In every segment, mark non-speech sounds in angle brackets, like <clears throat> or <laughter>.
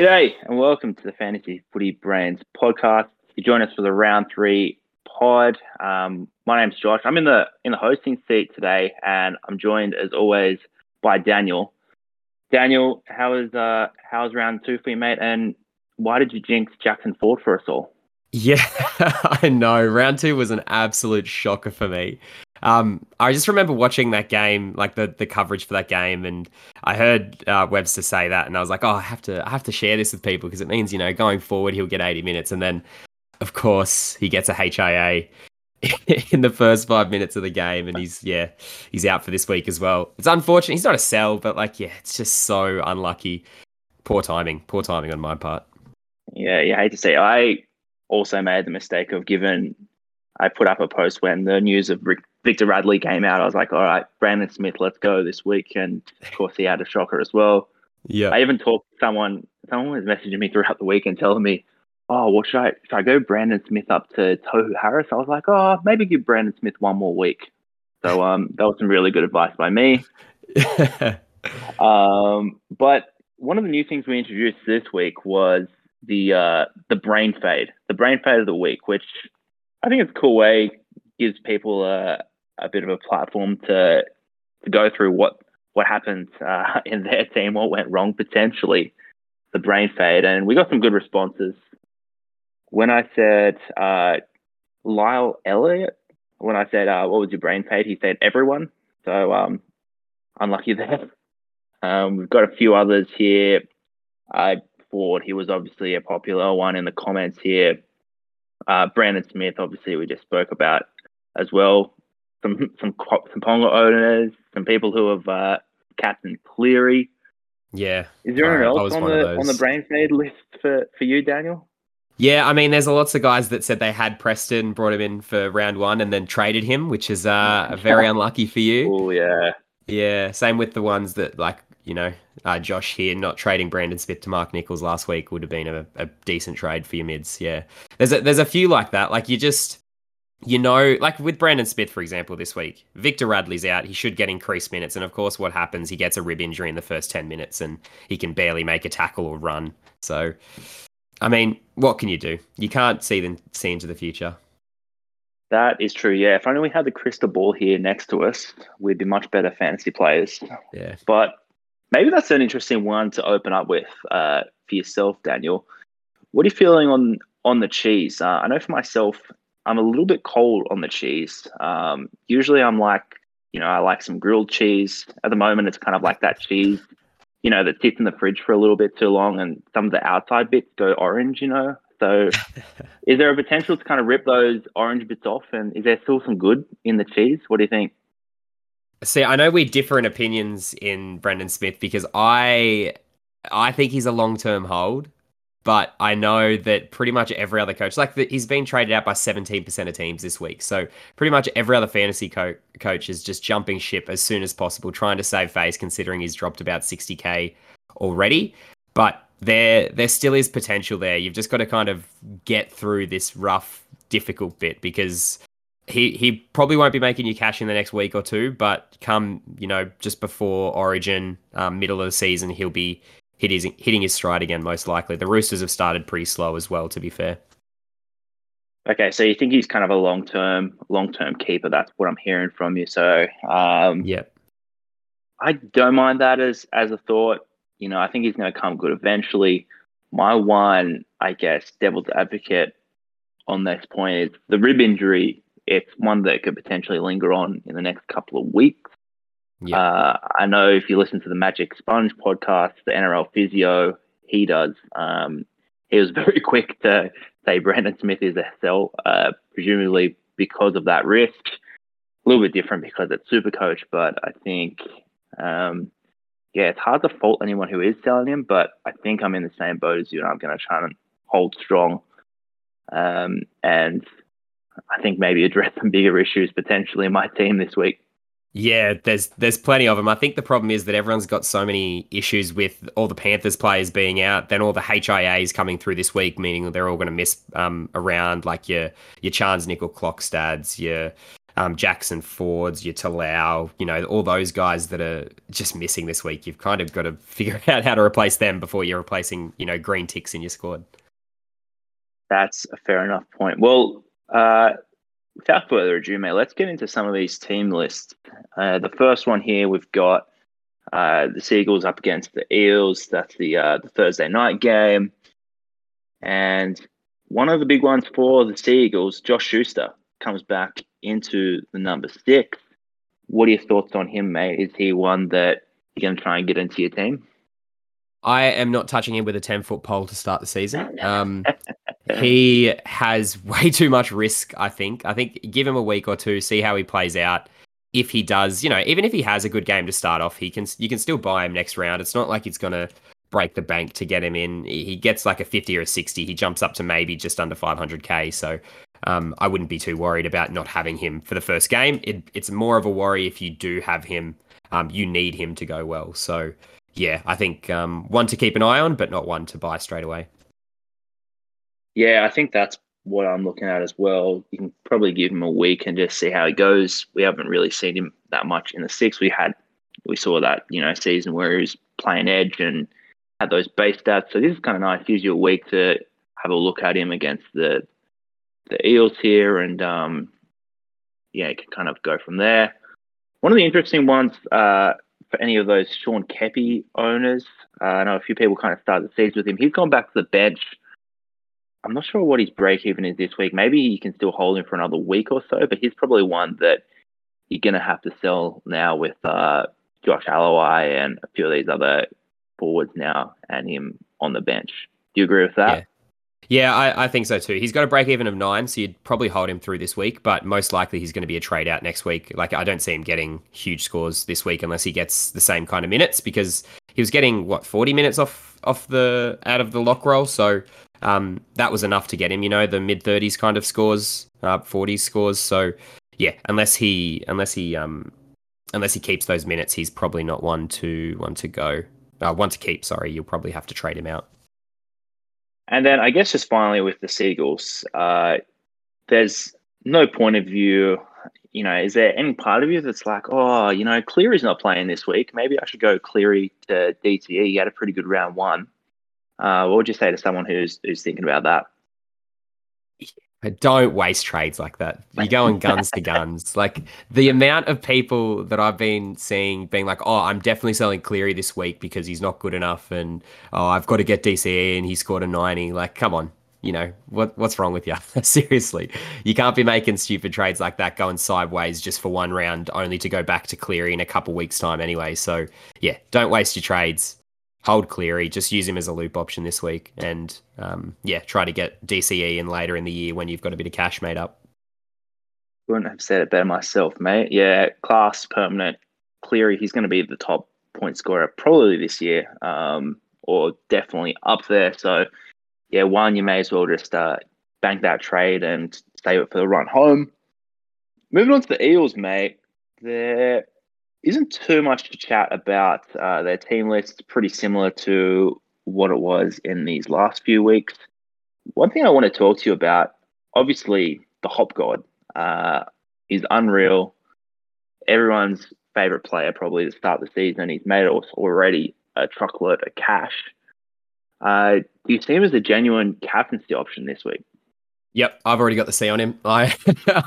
G'day and welcome to the Fantasy Footy Brains podcast. You join us for the round three pod. Um, my name's Josh. I'm in the in the hosting seat today, and I'm joined as always by Daniel. Daniel, how is uh how's round two for you, mate? And why did you jinx Jackson Ford for us all? Yeah, <laughs> I know. Round two was an absolute shocker for me. Um, I just remember watching that game, like the the coverage for that game, and I heard uh, Webster say that, and I was like, oh, I have to I have to share this with people because it means you know going forward he'll get 80 minutes, and then of course he gets a HIA <laughs> in the first five minutes of the game, and he's yeah he's out for this week as well. It's unfortunate. He's not a sell, but like yeah, it's just so unlucky. Poor timing. Poor timing on my part. Yeah, you hate to say. I also made the mistake of giving. I put up a post when the news of Rick Victor Radley came out, I was like, all right, Brandon Smith, let's go this week. And of course, he had a shocker as well. Yeah. I even talked to someone, someone was messaging me throughout the week and telling me, oh, well, should I, should I go Brandon Smith up to Tohu Harris? I was like, oh, maybe give Brandon Smith one more week. So um, that was some really good advice by me. <laughs> um, but one of the new things we introduced this week was the uh, the brain fade, the brain fade of the week, which I think it's a cool way gives people a, a bit of a platform to to go through what what happened uh, <laughs> in their team, what went wrong potentially, the brain fade, and we got some good responses. When I said uh, Lyle Elliott, when I said uh, what was your brain fade, he said everyone. So um, unlucky <laughs> there. Um, we've got a few others here. Ford, he was obviously a popular one in the comments here. Uh, Brandon Smith, obviously, we just spoke about as well some some some Ponga owners, some people who have uh, Captain Cleary. Yeah. Is there anyone else on the on the brain fade list for for you, Daniel? Yeah, I mean, there's lots of guys that said they had Preston, brought him in for round one, and then traded him, which is uh, very <laughs> unlucky for you. Oh yeah. Yeah. Same with the ones that like you know uh, Josh here not trading Brandon Smith to Mark Nicholls last week would have been a, a decent trade for your mids. Yeah. There's a, there's a few like that. Like you just you know, like with Brandon Smith, for example, this week, Victor Radley's out. He should get increased minutes. And of course, what happens? He gets a rib injury in the first 10 minutes and he can barely make a tackle or run. So, I mean, what can you do? You can't see, them, see into the future. That is true. Yeah. If only we had the crystal ball here next to us, we'd be much better fantasy players. Yeah. But maybe that's an interesting one to open up with uh, for yourself, Daniel. What are you feeling on on the cheese? Uh, I know for myself, I'm a little bit cold on the cheese. Um, usually, I'm like, you know, I like some grilled cheese. At the moment, it's kind of like that cheese, you know, that sits in the fridge for a little bit too long, and some of the outside bits go orange. You know, so <laughs> is there a potential to kind of rip those orange bits off? And is there still some good in the cheese? What do you think? See, I know we differ in opinions in Brandon Smith because I I think he's a long term hold. But I know that pretty much every other coach, like the, he's been traded out by 17% of teams this week. So pretty much every other fantasy co- coach is just jumping ship as soon as possible, trying to save face, considering he's dropped about 60k already. But there, there still is potential there. You've just got to kind of get through this rough, difficult bit because he he probably won't be making you cash in the next week or two. But come, you know, just before Origin, um, middle of the season, he'll be hit his, hitting his stride again, most likely. The Roosters have started pretty slow as well, to be fair. Okay, so you think he's kind of a long term, long term keeper? That's what I'm hearing from you. So, um, yeah, I don't mind that as as a thought. You know, I think he's going to come good eventually. My one, I guess, devil's advocate on this point is the rib injury. It's one that could potentially linger on in the next couple of weeks. Yeah. Uh, I know if you listen to the Magic Sponge podcast, the NRL physio, he does. Um, he was <laughs> very quick to say Brandon Smith is a sell, uh, presumably because of that risk. A little bit different because it's super coach, but I think, um, yeah, it's hard to fault anyone who is selling him, but I think I'm in the same boat as you, and I'm going to try and hold strong. Um, and I think maybe address some bigger issues potentially in my team this week. Yeah, there's there's plenty of them. I think the problem is that everyone's got so many issues with all the Panthers players being out, then all the HIAs coming through this week, meaning they're all going to miss um, around like your your Charnze Nicoll Klokstads, your um, Jackson Fords, your Talau, you know, all those guys that are just missing this week. You've kind of got to <laughs> figure out how to replace them before you're replacing, you know, green ticks in your squad. That's a fair enough point. Well, uh, without further ado, mate, let's get into some of these team lists. Uh, the first one here, we've got uh, the Seagulls up against the Eels. That's the uh, the Thursday night game, and one of the big ones for the Seagulls, Josh Schuster, comes back into the number six. What are your thoughts on him, mate? Is he one that you're going to try and get into your team? I am not touching him with a 10 foot pole to start the season. <laughs> Um, he has <laughs> way too much risk, I think. I think give him a week or two, see how he plays out. If he does, you know, even if he has a good game to start off, he can you can still buy him next round. It's not like it's going to break the bank to get him in. He gets like a 50 or a 60. He jumps up to maybe just under 500k. So um, I wouldn't be too worried about not having him for the first game. It, it's more of a worry if you do have him. Um, you need him to go well. So yeah, I think um, one to keep an eye on, but not one to buy straight away. Yeah, I think that's what I'm looking at as well. You can probably give him a week and just see how he goes. We haven't really seen him that much in the six. We had we saw that you know season where he was playing edge and had those base stats. So this is kind of nice. Gives you a week to have a look at him against the the Eels here, and um, yeah, you can kind of go from there. One of the interesting ones uh, for any of those Sean Keppie owners, uh, I know a few people kind of started the season with him. He's gone back to the bench I'm not sure what his break even is this week. Maybe you can still hold him for another week or so, but he's probably one that you're going to have to sell now with uh, Josh Aloiai and a few of these other forwards now and him on the bench. Do you agree with that? Yeah. Yeah, I, I, think so too. He's got a break even of nine, so you'd probably hold him through this week, but most likely he's going to be a trade out next week. Like, I don't see him getting huge scores this week unless he gets the same kind of minutes because he was getting, what, 40 minutes off off the out of the lock roll. So um, that was enough to get him. You know, the mid thirties kind of scores, uh, forties scores. So yeah, unless he unless he um, unless he keeps those minutes, he's probably not one to one to go. Uh, one to keep. Sorry, you'll probably have to trade him out. And then I guess just finally with the Seagulls, uh, there's no point of view. You know, is there any part of you that's like, oh, you know, Cleary's not playing this week. Maybe I should go Cleary to DCE. He had a pretty good round one. Uh, what would you say to someone who's who's thinking about that? Don't waste trades like that. You're going guns to <laughs> guns. Like the amount of people that I've been seeing being like, "Oh, I'm definitely selling Cleary this week because he's not good enough," and "Oh, I've got to get DCE and he scored a 90." Like, come on, you know what? What's wrong with you? <laughs> Seriously, you can't be making stupid trades like that, going sideways just for one round, only to go back to Cleary in a couple weeks' time anyway. So yeah, don't waste your trades hold Cleary, just use him as a loop option this week, and um, yeah, try to get DCE in later in the year when you've got a bit of cash made up. Wouldn't have said it better myself, mate. Yeah, class permanent Cleary. He's going to be the top point scorer probably this year, um, or definitely up there. So yeah, one you may as well just uh, bank that trade and save it for the run home. Moving on to the Eels, mate. They're isn't too much to chat about. Uh, their team list pretty similar to what it was in these last few weeks. One thing I want to talk to you about, obviously, the Hop God uh, is unreal. Everyone's favorite player, probably to start the season. He's made us already a truckload of cash. Uh, do you see him as a genuine captaincy option this week? Yep, I've already got the C on him. <laughs> I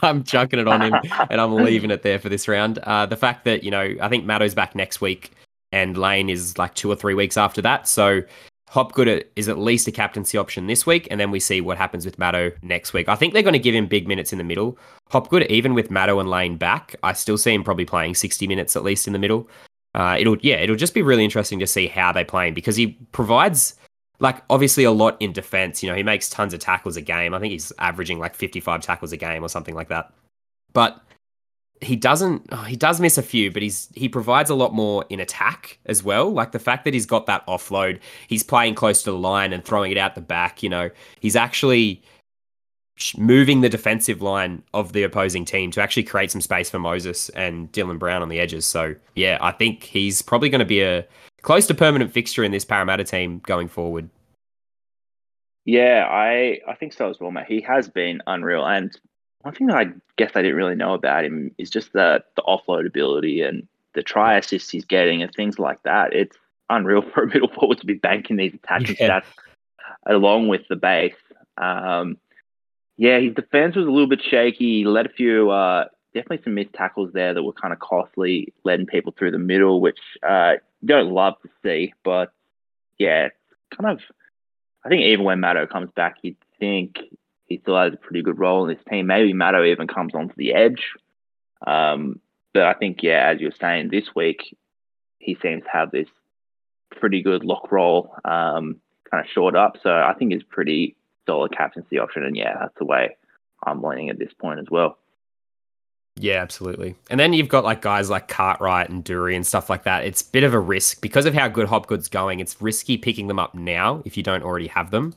I'm chucking it on him, <laughs> and I'm leaving it there for this round. Uh, the fact that you know I think Matto's back next week, and Lane is like two or three weeks after that. So Hopgood is at least a captaincy option this week, and then we see what happens with Matto next week. I think they're going to give him big minutes in the middle. Hopgood, even with Matto and Lane back, I still see him probably playing 60 minutes at least in the middle. Uh, it'll yeah, it'll just be really interesting to see how they play him because he provides like obviously a lot in defense. You know, he makes tons of tackles a game. I think he's averaging like 55 tackles a game or something like that. But he doesn't oh, he does miss a few, but he's he provides a lot more in attack as well. Like the fact that he's got that offload, he's playing close to the line and throwing it out the back, you know. He's actually moving the defensive line of the opposing team to actually create some space for Moses and Dylan Brown on the edges. So, yeah, I think he's probably going to be a close to permanent fixture in this Parramatta team going forward. Yeah, I I think so as well, mate. He has been unreal, and one thing that I guess I didn't really know about him is just the the offload ability and the try assists he's getting and things like that. It's unreal <laughs> for a middle forward to be banking these attacking yeah. stats along with the base. Um, yeah, his defense was a little bit shaky. He led a few, uh, definitely some missed tackles there that were kind of costly, letting people through the middle, which uh, don't love to see. But yeah, kind of, I think even when Matto comes back, you'd think he still has a pretty good role in this team. Maybe Matto even comes onto the edge. Um, but I think, yeah, as you're saying, this week he seems to have this pretty good lock roll, um, kind of short up. So I think he's pretty solid captaincy option. And yeah, that's the way I'm leaning at this point as well. Yeah, absolutely. And then you've got like guys like Cartwright and Doorey and stuff like that. It's a bit of a risk because of how good Hopgood's going. It's risky picking them up now if you don't already have them.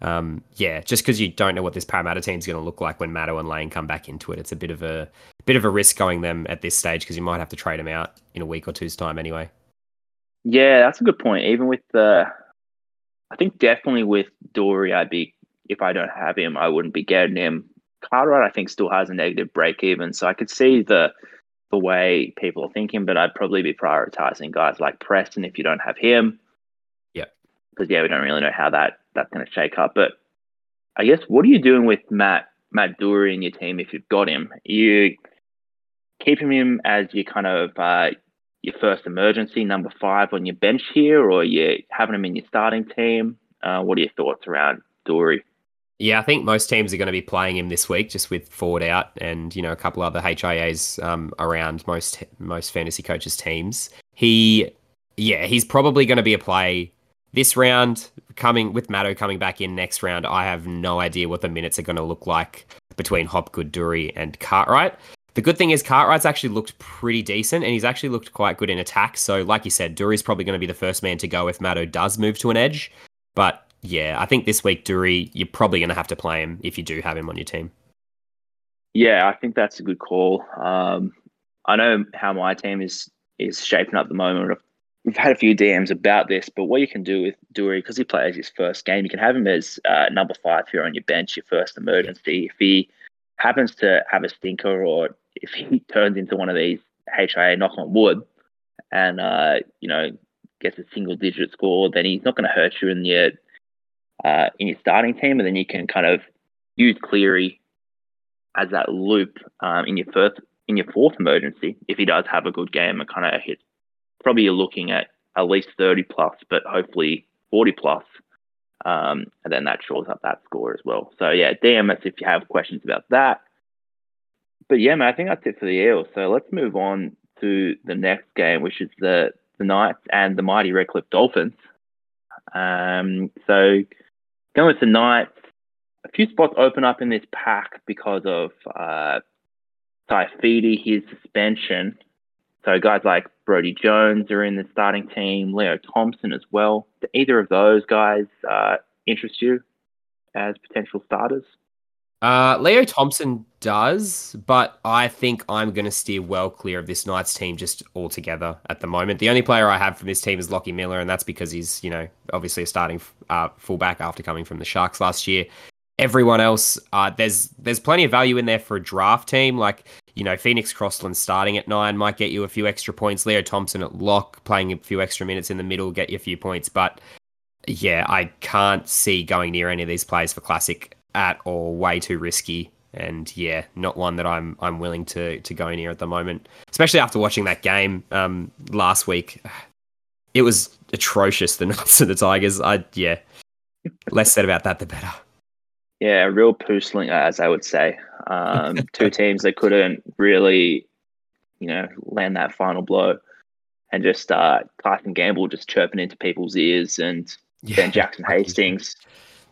Um, yeah, just because you don't know what this Parramatta team is going to look like when Matto and Lane come back into it, it's a bit of a bit of a risk going them at this stage because you might have to trade them out in a week or two's time anyway. Yeah, that's a good point. Even with the, I think definitely with Doorey, I'd be if I don't have him, I wouldn't be getting him. Cartwright, I think, still has a negative break even, so I could see the the way people are thinking, but I'd probably be prioritizing guys like Preston if you don't have him. Yeah, because yeah, we don't really know how that that's going to shake up. But I guess what are you doing with Matt Matt Doorey in your team if you've got him? Are you keeping him as your kind of uh, your first emergency number five on your bench here, or are you having him in your starting team? Uh, what are your thoughts around Doorey? Yeah, I think most teams are going to be playing him this week, just with Ford out and you know a couple other HIAs um, around most most fantasy coaches teams. He, yeah, he's probably going to be a play this round. Coming with Matto coming back in next round, I have no idea what the minutes are going to look like between Hopgood, Doorey, and Cartwright. The good thing is Cartwright's actually looked pretty decent, and he's actually looked quite good in attack. So, like you said, Doorey's probably going to be the first man to go if Matto does move to an edge. But yeah, I think this week Doorey, you're probably going to have to play him if you do have him on your team. Yeah, I think that's a good call. Um, I know how my team is is shaping up at the moment. We've had a few DMs about this, but what you can do with Doorey, because he plays his first game, you can have him as uh, number five here on your bench, your first emergency. If he happens to have a stinker or if he <laughs> turns into one of these HIA knock on wood and, uh, you know, gets a single digit score, then he's not going to hurt you in your uh, in your starting team, and then you can kind of use Cleary as that loop um, in your first in your fourth emergency if he does have a good game and kind of hit. Probably you're looking at at least 30 plus, but hopefully 40 plus. Um, and then that shores up that score as well. So yeah, DM us if you have questions about that. But yeah, man, I think that's it for the Eels. So let's move on to the next game, which is the the Knights and the mighty Redcliffe Dolphins. Um, so Going with the Knights, a few spots open up in this pack because of uh, his suspension. So guys like Brodie Jones are in the starting team, Leo Thompson as well. Do either of those guys uh, interest you as potential starters? Uh, Leo Thompson does, but I think I'm going to steer well clear of this Knights team just altogether at the moment. The only player I have from this team is Lockie Miller, and that's because he's, you know, obviously a starting uh, fullback after coming from the Sharks last year. Everyone else, uh, there's there's plenty of value in there for a draft team. Like, you know, Phoenix Crossland starting at nine might get you a few extra points. Leo Thompson at lock, playing a few extra minutes in the middle, get you a few points. But yeah, I can't see going near any of these players for Classic at all. Way too risky, and yeah, not one that I'm I'm willing to to go near at the moment. Especially after watching that game um, last week, <sighs> it was atrocious. The <laughs> Knights and the Tigers. I yeah, less said about that, the better. Yeah, real poosling, as I would say. Um, <laughs> two teams that couldn't really, you know, land that final blow, and just uh, Tyson Gamble just chirping into people's ears, and yeah. then Jackson Hastings,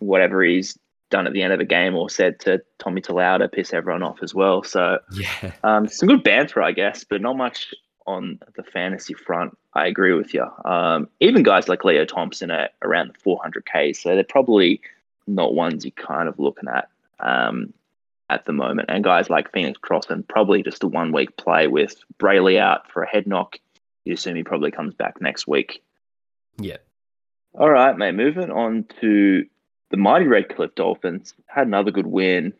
whatever he's done at the end of the game or said to Tommy Talau to piss everyone off as well. So yeah, um, some good banter, I guess, but not much on the fantasy front. I agree with you. Um, even guys like Leo Thompson are around the 400k, so they're probably not ones you're kind of looking at um, at the moment. And guys like Phoenix Crossland, probably just a one week play with Brailey out for a head knock. You assume he probably comes back next week. Yeah. All right, mate. Moving on to the mighty Redcliffe Dolphins had another good win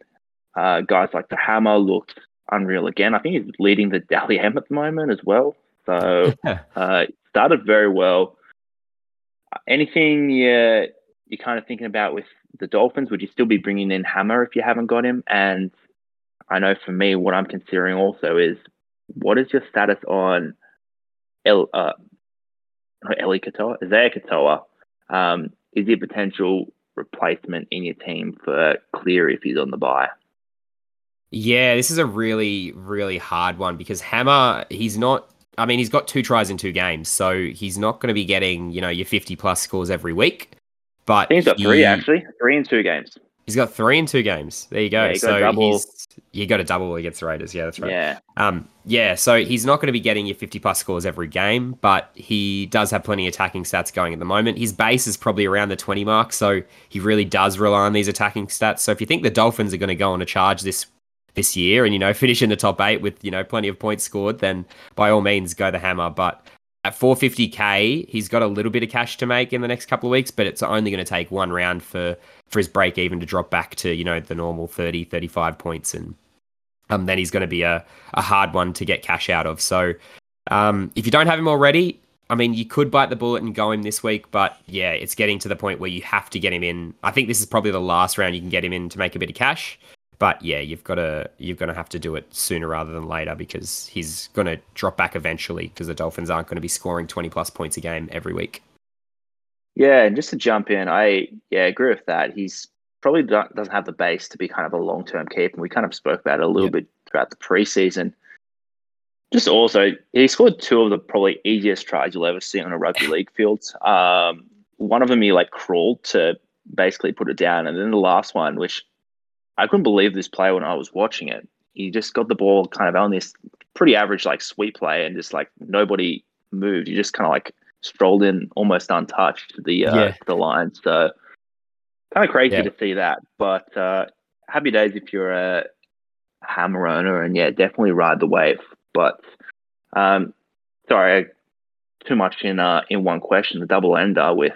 Uh, guys like the Hammer looked unreal again. I think he's leading the Dally M at the moment as well. So <laughs> uh, started very well. Anything you you're kind of thinking about with the Dolphins? Would you still be bringing in Hammer if you haven't got him? And I know for me, what I'm considering also is what is your status on El uh, Eli Katoa, Isaiah Katoa? Um, is he a potential replacement in your team for Clear if he's on the bye? Yeah, this is a really, really hard one because Hammer, he's not. I mean, he's got two tries in two games, so he's not going to be getting, you know, your 50 plus scores every week. But he's got he, three actually, three in two games. He's got three in two games. There you go. Yeah, so he's you got a double against the Raiders. Yeah, that's right. Yeah. Um, yeah. So he's not going to be getting your 50 plus scores every game, but he does have plenty of attacking stats going at the moment. His base is probably around the 20 mark, so he really does rely on these attacking stats. So if you think the Dolphins are going to go on a charge this this year and you know <laughs> finish in the top eight with you know plenty of points scored, then by all means go the hammer. But at 450k, he's got a little bit of cash to make in the next couple of weeks, but it's only going to take one round for for his break even to drop back to you know the normal 30, 35 points, and um, then he's going to be a a hard one to get cash out of. So um, if you don't have him already, I mean, you could bite the bullet and go him this week, but yeah, it's getting to the point where you have to get him in. I think this is probably the last round you can get him in to make a bit of cash. But yeah, you've got to you're going to have to do it sooner rather than later because he's going to drop back eventually because the Dolphins aren't going to be scoring 20 plus points a game every week. Yeah, and just to jump in, I yeah agree with that. He's probably doesn't have the base to be kind of a long term keep, and we kind of spoke about it a little bit throughout the preseason. Just also, he scored two of the probably easiest tries you'll ever see on a rugby <laughs> league field. Um, one of them he like crawled to basically put it down, and then the last one, which I couldn't believe this play when I was watching it. He just got the ball kind of on this pretty average like sweep play, and just like nobody moved. He just kind of like strolled in almost untouched to the uh, yeah. the line. So kind of crazy yeah. to see that. But uh, happy days if you're a hammer owner, and yeah, definitely ride the wave. But um, sorry, too much in uh, in one question. The double ender with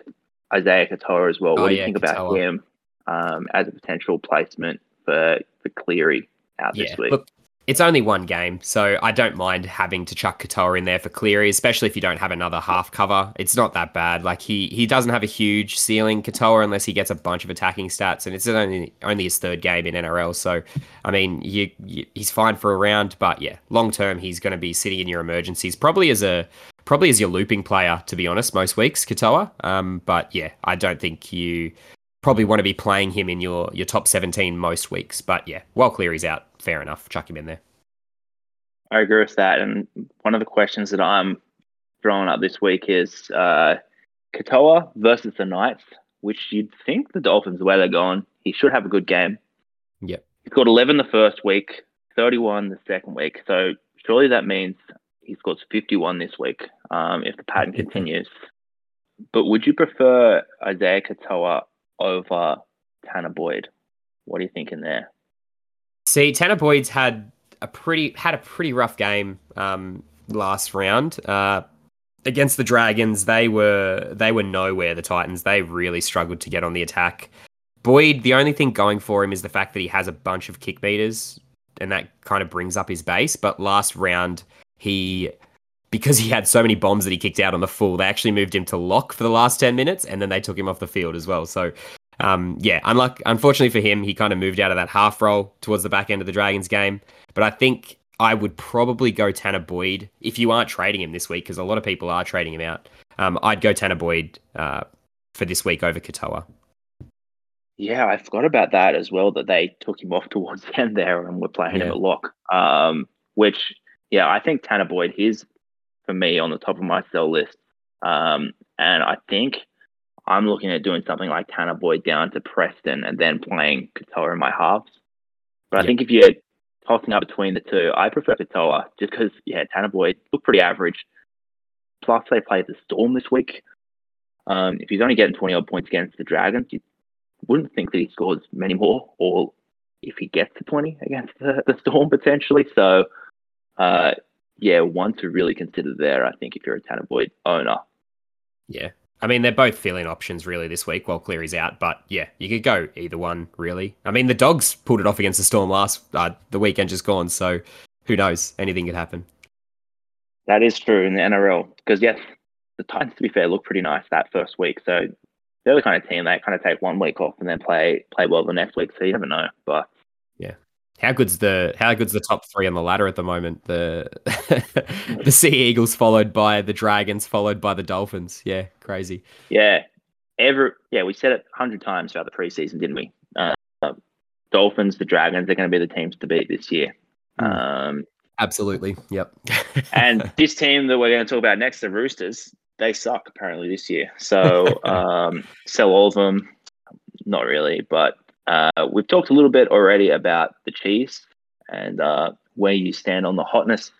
Isaiah Katoa as well. What oh, do you yeah, think Katoa. about him um, as a potential placement for for Cleary out yeah, this week. Look, it's only one game, so I don't mind having to chuck Katoa in there for Cleary, especially if you don't have another half cover. It's not that bad. Like he he doesn't have a huge ceiling, Katoa, unless he gets a bunch of attacking stats, and it's only only his third game in NRL. So, I mean, you, you he's fine for a round, but yeah, long term he's going to be sitting in your emergencies, probably as a probably as your looping player, to be honest, most weeks, Katoa. Um, but yeah, I don't think you probably want to be playing him in your your top 17 most weeks. But yeah, while Cleary's out, fair enough. Chuck him in there. I agree with that. And one of the questions that I'm throwing up this week is uh, Katoa versus the Knights, which you'd think the Dolphins, the way they're going, he should have a good game. Yep. He scored 11 the first week, 31 the second week. So surely that means he scores 51 this week um, if the pattern continues. But would you prefer Isaiah Katoa over Tanner Boyd. What are you thinking there? See, Tanner Boyd's had a pretty had a pretty rough game um, last round uh, against the Dragons. They were they were nowhere. The Titans they really struggled to get on the attack. Boyd, the only thing going for him is the fact that he has a bunch of kick meters, and that kind of brings up his base. But last round, he because he had so many bombs that he kicked out on the full, they actually moved him to lock for the last 10 minutes and then they took him off the field as well. So, um, yeah, unluck- unfortunately for him, he kind of moved out of that half role towards the back end of the Dragons game. But I think I would probably go Tanner Boyd if you aren't trading him this week, because a lot of people are trading him out. Um, I'd go Tanner Boyd uh, for this week over Katoa. Yeah, I forgot about that as well, that they took him off <laughs> towards the end there and were playing yeah. him at lock. Um, which, yeah, I think Tanner Boyd, his for me on the top of my sell list. Um, and I think I'm looking at doing something like Tanner Boyd down to Preston and then playing Katoa in my halves. But I think if you're tossing up between the two, I prefer Katoa just because, yeah, Tanner Boyd looked pretty average. Plus, they play the Storm this week. Um, if he's only getting 20 odd points against the Dragons, you wouldn't think that he scores many more, or if he gets to 20 against the, the Storm potentially. So, uh, yeah, one to really consider there, I think, if you're a Tanner Boyd owner. Yeah. I mean, they're both fill-in options really this week while Cleary's out. But yeah, you could go either one really. I mean, the Dogs pulled it off against the Storm last uh, the weekend just gone, so who knows? Anything could happen. That is true in the NRL because yes, the Titans to be fair look pretty nice that first week. So they're the kind of team that kind of take one week off and then play play well the next week. So you never know. But yeah, how good's the how good's the top three on the ladder at the moment? The <laughs> the Sea Eagles followed by the Dragons, followed by the Dolphins. Yeah, crazy. Yeah, ever. Yeah, we said it a hundred times throughout the preseason, didn't we? Uh, Dolphins, the Dragons, they're going to be the teams to beat this year. Mm. Um, Absolutely. Yep. <laughs> and this team that we're going to talk about next, the Roosters, they suck apparently this year. So <laughs> um, sell all of them. Not really, but uh, we've talked a little bit already about the cheese and uh, where you stand on the hotness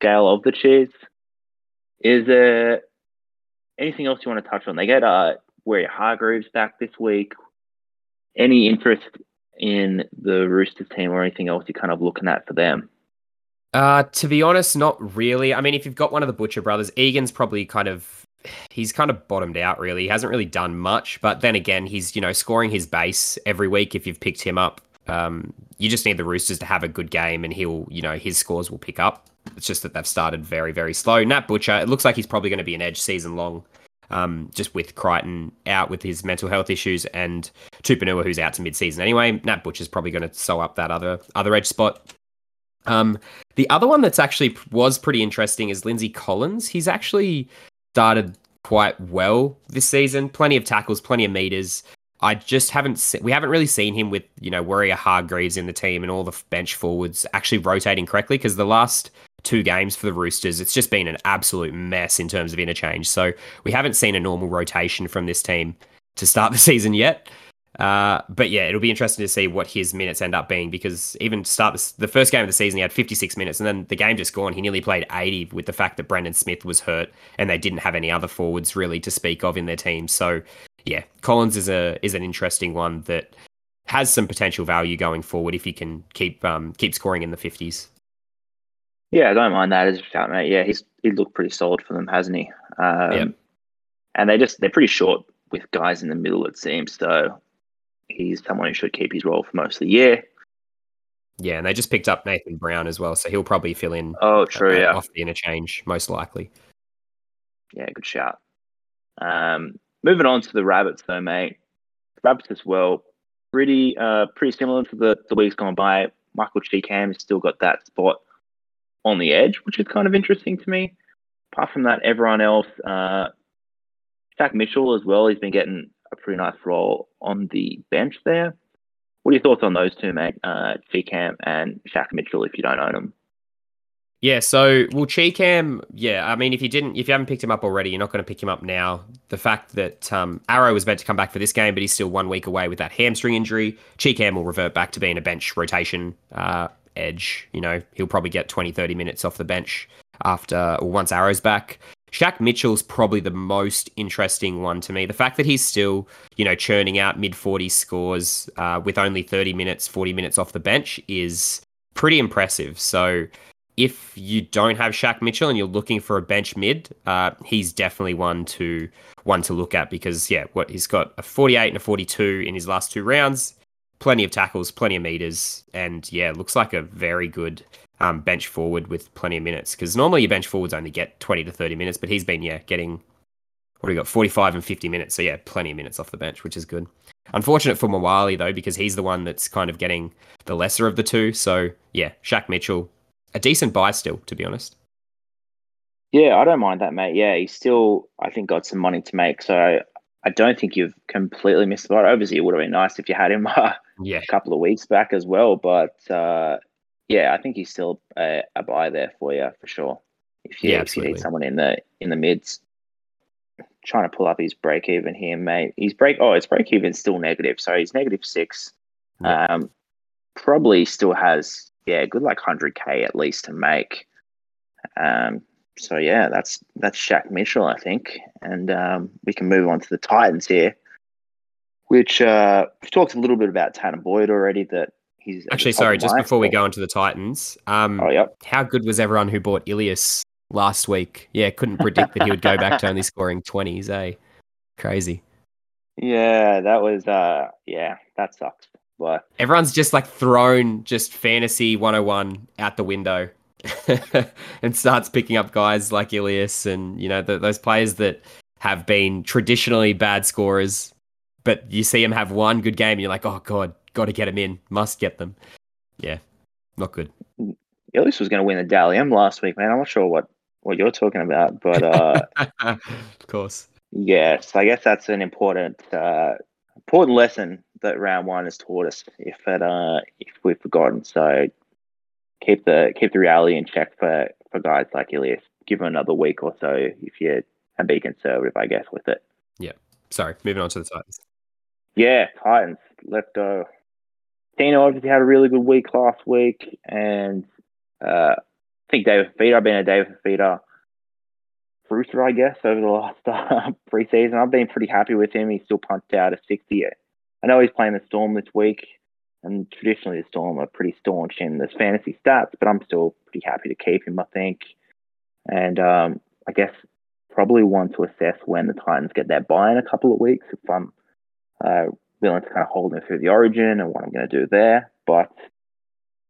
scale of the cheese. Is there anything else you want to touch on? They get uh, Waerea-Hargreaves back this week. Any interest in the Roosters team or anything else you're kind of looking at for them? Uh, to be honest, not really. I mean, if you've got one of the Butcher brothers, Egan's probably kind of he's kind of bottomed out really. He hasn't really done much, but then again, he's, you know, scoring his base every week if you've picked him up. Um, you just need the Roosters to have a good game and he'll, you know, his scores will pick up. It's just that they've started very, very slow. Nat Butcher, it looks like he's probably going to be an edge season long. Um, just with Crichton out with his mental health issues and Tupouniua who's out to mid season anyway. Nat Butcher's probably going to sew up that other other edge spot. Um, the other one that's actually was pretty interesting is Lindsay Collins. He's actually started quite well this season. Plenty of tackles, plenty of meters. I just haven't se- we haven't really seen him with you know Waerea-Hargreaves in the team and all the bench forwards actually rotating correctly because the last two games for the Roosters it's just been an absolute mess in terms of interchange. So we haven't seen a normal rotation from this team to start the <laughs> season yet. Uh, but yeah, it'll be interesting to see what his minutes end up being because even start this, the first game of the season, he had 56 minutes, and then the game just gone. He nearly played 80 with the fact that Brandon Smith was hurt, and they didn't have any other forwards really to speak of in their team. So yeah, Collins is a is an interesting one that has some potential value going forward if he can keep um, keep scoring in the 50s. Yeah, I don't mind that as a shout, mate. Yeah, he's he looked pretty solid for them, hasn't he? Um, yeah. And they just they're pretty short with guys in the middle, it seems. So he's someone who should keep his role for most of the year. Yeah, and they just picked up Nathan Brown as well, so he'll probably fill in. Oh, true. Uh, yeah, off the interchange, most likely. Yeah, good shout. Um, moving on to the rabbits, though, mate. Rabbits as well, pretty uh, pretty similar to the the weeks gone by. Michael Chee-Kam has still got that spot on the edge, which is kind of interesting to me. Apart from that, everyone else, uh, Shaq Mitchell as well, he's been getting a pretty nice role on the bench there. What are your thoughts on those two, mate? Uh, Chee-Kam and Shaq Mitchell, if you don't own them. Yeah, so well, Chee-Kam, yeah. I mean, if you didn't, if you haven't picked him up already, you're not going to pick him up now. The fact that um, Arrow was meant to come back for this game, but he's still one week away with that hamstring injury. Chee-Kam will revert back to being a bench rotation uh, edge. You know, he'll probably get 20, 30 minutes off the bench after or once Arrow's back. Shaq Mitchell's probably the most interesting one to me. The fact that he's still, you know, churning out mid 40 scores uh, with only 30 minutes, 40 minutes off the bench is pretty impressive. So if you don't have Shaq Mitchell and you're looking for a bench mid, uh, he's definitely one to one to look at because yeah, what he's got a 48 and a 42 in his last two rounds, plenty of tackles, plenty of meters, and yeah, looks like a very good um, bench forward with plenty of minutes because normally your bench forwards only get 20 to 30 minutes, but he's been, yeah, getting what do we got 45 and 50 minutes. So, yeah, plenty of minutes off the bench, which is good. Unfortunate for Moale, though, because he's the one that's kind of getting the lesser of the two. So, yeah, Shaq Mitchell, a decent buy still, to be honest. Yeah, I don't mind that, mate. Yeah, he's still, I think, got some money to make. So, I don't think you've completely missed the boat. Obviously, it would have been nice if you had him <laughs> uh, yeah. a couple of weeks back as well. But uh, yeah, I think he's still a, a buy there for you for sure. If you, yeah, if you need someone in the in the mids, trying to pull up his break even here, mate. He's break oh, his break even still negative, so he's negative six. Um, probably still has yeah, good like hundred k at least to make. Um, so yeah, that's that's Shaq Mitchell, I think, and um, we can move on to the Titans here, which uh, we've talked a little bit about Tanner Boyd already. That he's actually sorry. Just before we go into the Titans, um, oh yep. how good was everyone who bought Ilias last week? Yeah, couldn't predict that he would go back to only <laughs> scoring twenties. Eh? Crazy. Yeah, that was uh yeah, that sucks. But everyone's just like thrown just fantasy 101 out the window <laughs> and starts picking up guys like Ilias and you know the, those players that have been traditionally bad scorers, but you see them have one good game and you're like, oh god, got to get them in, must get them. Yeah, not good. Ilias was going to win the Dally M last week, man. I'm not sure what what you're talking about, but uh, <laughs> of course, yeah. So I guess that's an important uh, important lesson that round one has taught us. If it uh, if we've forgotten, so keep the keep the reality in check for for guys like Ilias. Give him another week or so if you and be conservative, I guess, with it. Yeah. Sorry, moving on to the Titans. Yeah, Titans. Let's go. Tino obviously had a really good week last week, and uh, I think David Fifita, I've been a David Fifita fruiter, I guess, over the last <laughs> uh, preseason. I've been pretty happy with him. He's still punched out a 60. I know he's playing the Storm this week, and traditionally the Storm are pretty staunch in the fantasy stats, but I'm still pretty happy to keep him, I think. And um, I guess probably want to assess when the Titans get their buy in a couple of weeks if I'm uh, willing to kind of hold them through the origin and what I'm going to do there. But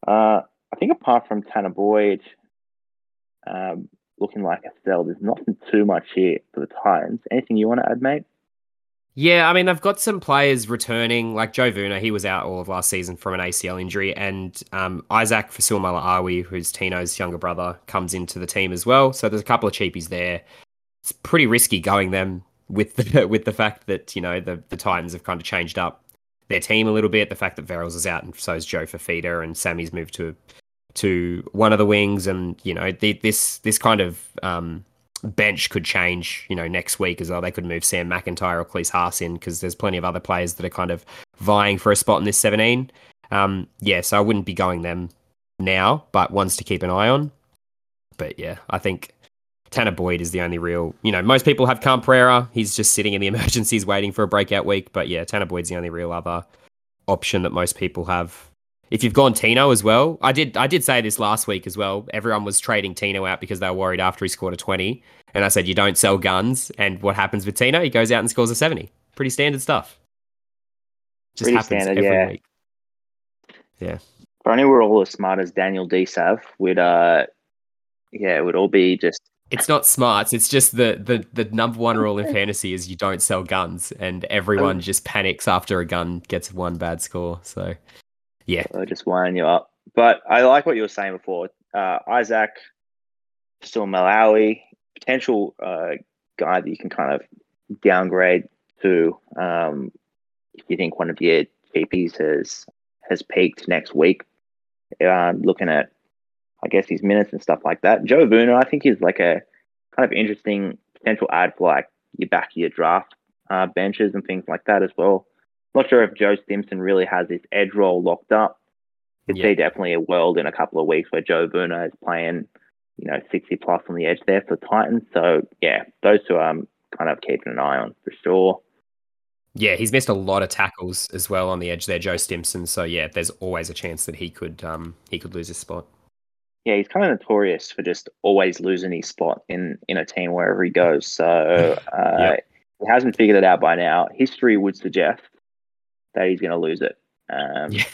uh, I think apart from Tanner Boyd um, looking like a sell, there's nothing too much here for the Titans. Anything you want to add, mate? Yeah, I mean, they've got some players returning, like Joe Vuna. He was out all of last season from an ACL injury. And um, Isaac Fa'asuamaleaui, who's Tino's younger brother, comes into the team as well. So there's a couple of cheapies there. It's pretty risky going them with the <laughs> with the fact that, you know, the, the Titans have kind of changed up their team a little bit. The fact that Verrills is out and so is Joe Fifita and Sammy's moved to to one of the wings. And, you know, the, this this kind of um, bench could change, you know, next week as well. They could move Sam McIntyre or Klese Haas in because there's plenty of other players that are kind of vying for a spot in this 17. Um, yeah, so I wouldn't be going them now, but ones to keep an eye on. But yeah, I think Tanner Boyd is the only real, you know, most people have Cam Pereira. He's just sitting in the <laughs> emergencies waiting for a breakout week. But yeah, Tanner Boyd's the only real other option that most people have if you've gone Tino as well, I did I did say this last week as well. Everyone was trading Tino out because they were worried after he scored a 20. And I said you don't sell guns. And what happens with Tino? He goes out and scores a 70. Pretty standard stuff. Just Pretty happens standard, every yeah. week. Yeah. If only we're all as smart as Daniel D Sav, would uh yeah, it would all be just it's not smart. It's just the, the the number one rule in fantasy is you don't sell guns, and everyone oh. just panics after a gun gets one bad score. So yeah, uh, just wind you up. But I like what you were saying before. Uh, Isaac, still Malawi, potential uh, guy that you can kind of downgrade to um, if you think one of your GPs has has peaked next week. Uh, looking at, I guess, his minutes and stuff like that. Joe Vuna, I think, is like a kind of interesting potential ad for like your back of your draft uh, benches and things like that as well. Not sure if Joe Stimson really has his edge role locked up. Could yeah. see definitely a world in a couple of weeks where Joe Vuna is playing, you know, 60 plus on the edge there for Titans. So yeah, those two I'm kind of keeping an eye on for sure. Yeah, he's missed a lot of tackles as well on the edge there, Joe Stimson. So yeah, there's always a chance that he could um he could lose his spot. Yeah, he's kind of notorious for just always losing his spot in in a team wherever he goes. So uh, <laughs> yep. he hasn't figured it out by now. History would suggest that he's going to lose it. Um, yeah.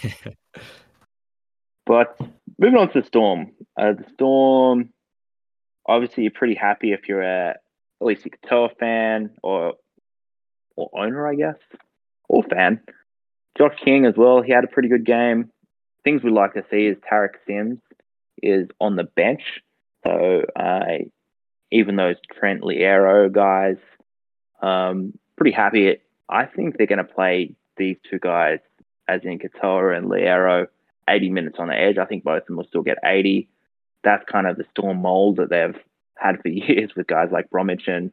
but moving on to the Storm. Uh, the Storm, obviously, you're pretty happy if you're a at least a Katoa fan or or owner, I guess, or fan. Josh King as well. He had a pretty good game. Things we'd like to see is Tariq Sims is on the bench. So uh, even those Trent Loiero guys, um, pretty happy. I think they're going to play these two guys, as in Katoa and Loiero, 80 minutes on the edge. I think both of them will still get 80. That's kind of the storm mold that they've had for <laughs> years with guys like Bromwich and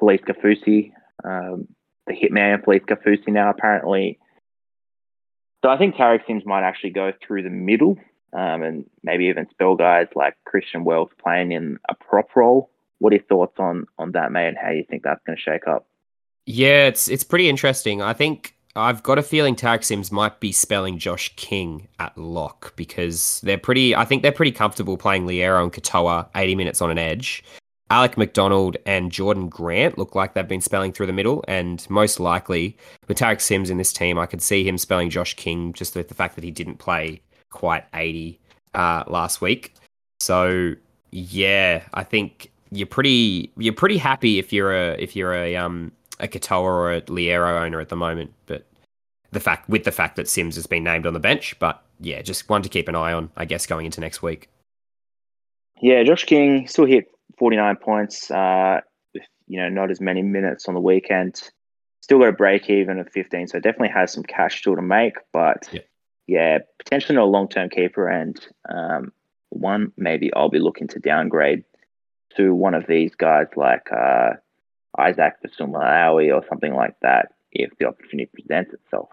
Felise Kaufusi, um, the hitman Felise Kaufusi now apparently. So I think Tariq Sims might actually go through the middle um, and maybe even spell guys like Christian Welch playing in a prop role. What are your thoughts on on that, mate, and how you think that's going to shake up? Yeah, it's it's pretty interesting. I think I've got a feeling Tariq Sims might be spelling Josh King at lock because they're pretty. I think they're pretty comfortable playing Loiero and Katoa 80 minutes on an edge. Alec MacDonald and Jordan Grant look like they've been spelling through the middle, and most likely with Tariq Sims in this team, I could see him spelling Josh King just with the fact that he didn't play quite 80 uh, last week. So yeah, I think you're pretty you're pretty happy if you're a if you're a um a Katoa or a Loiero owner at the moment, but the fact with the fact that Sims has been named on the bench, but yeah, just one to keep an eye on, I guess, going into next week. Yeah, Josh King still hit 49 points, uh, with, you know, not as many minutes on the weekend. Still got a break even of 15, so definitely has some cash still to make, but yeah, yeah potentially not a long term keeper. And um, one, maybe I'll be looking to downgrade to one of these guys like uh, Isaac Malawi or something like that if the opportunity presents itself.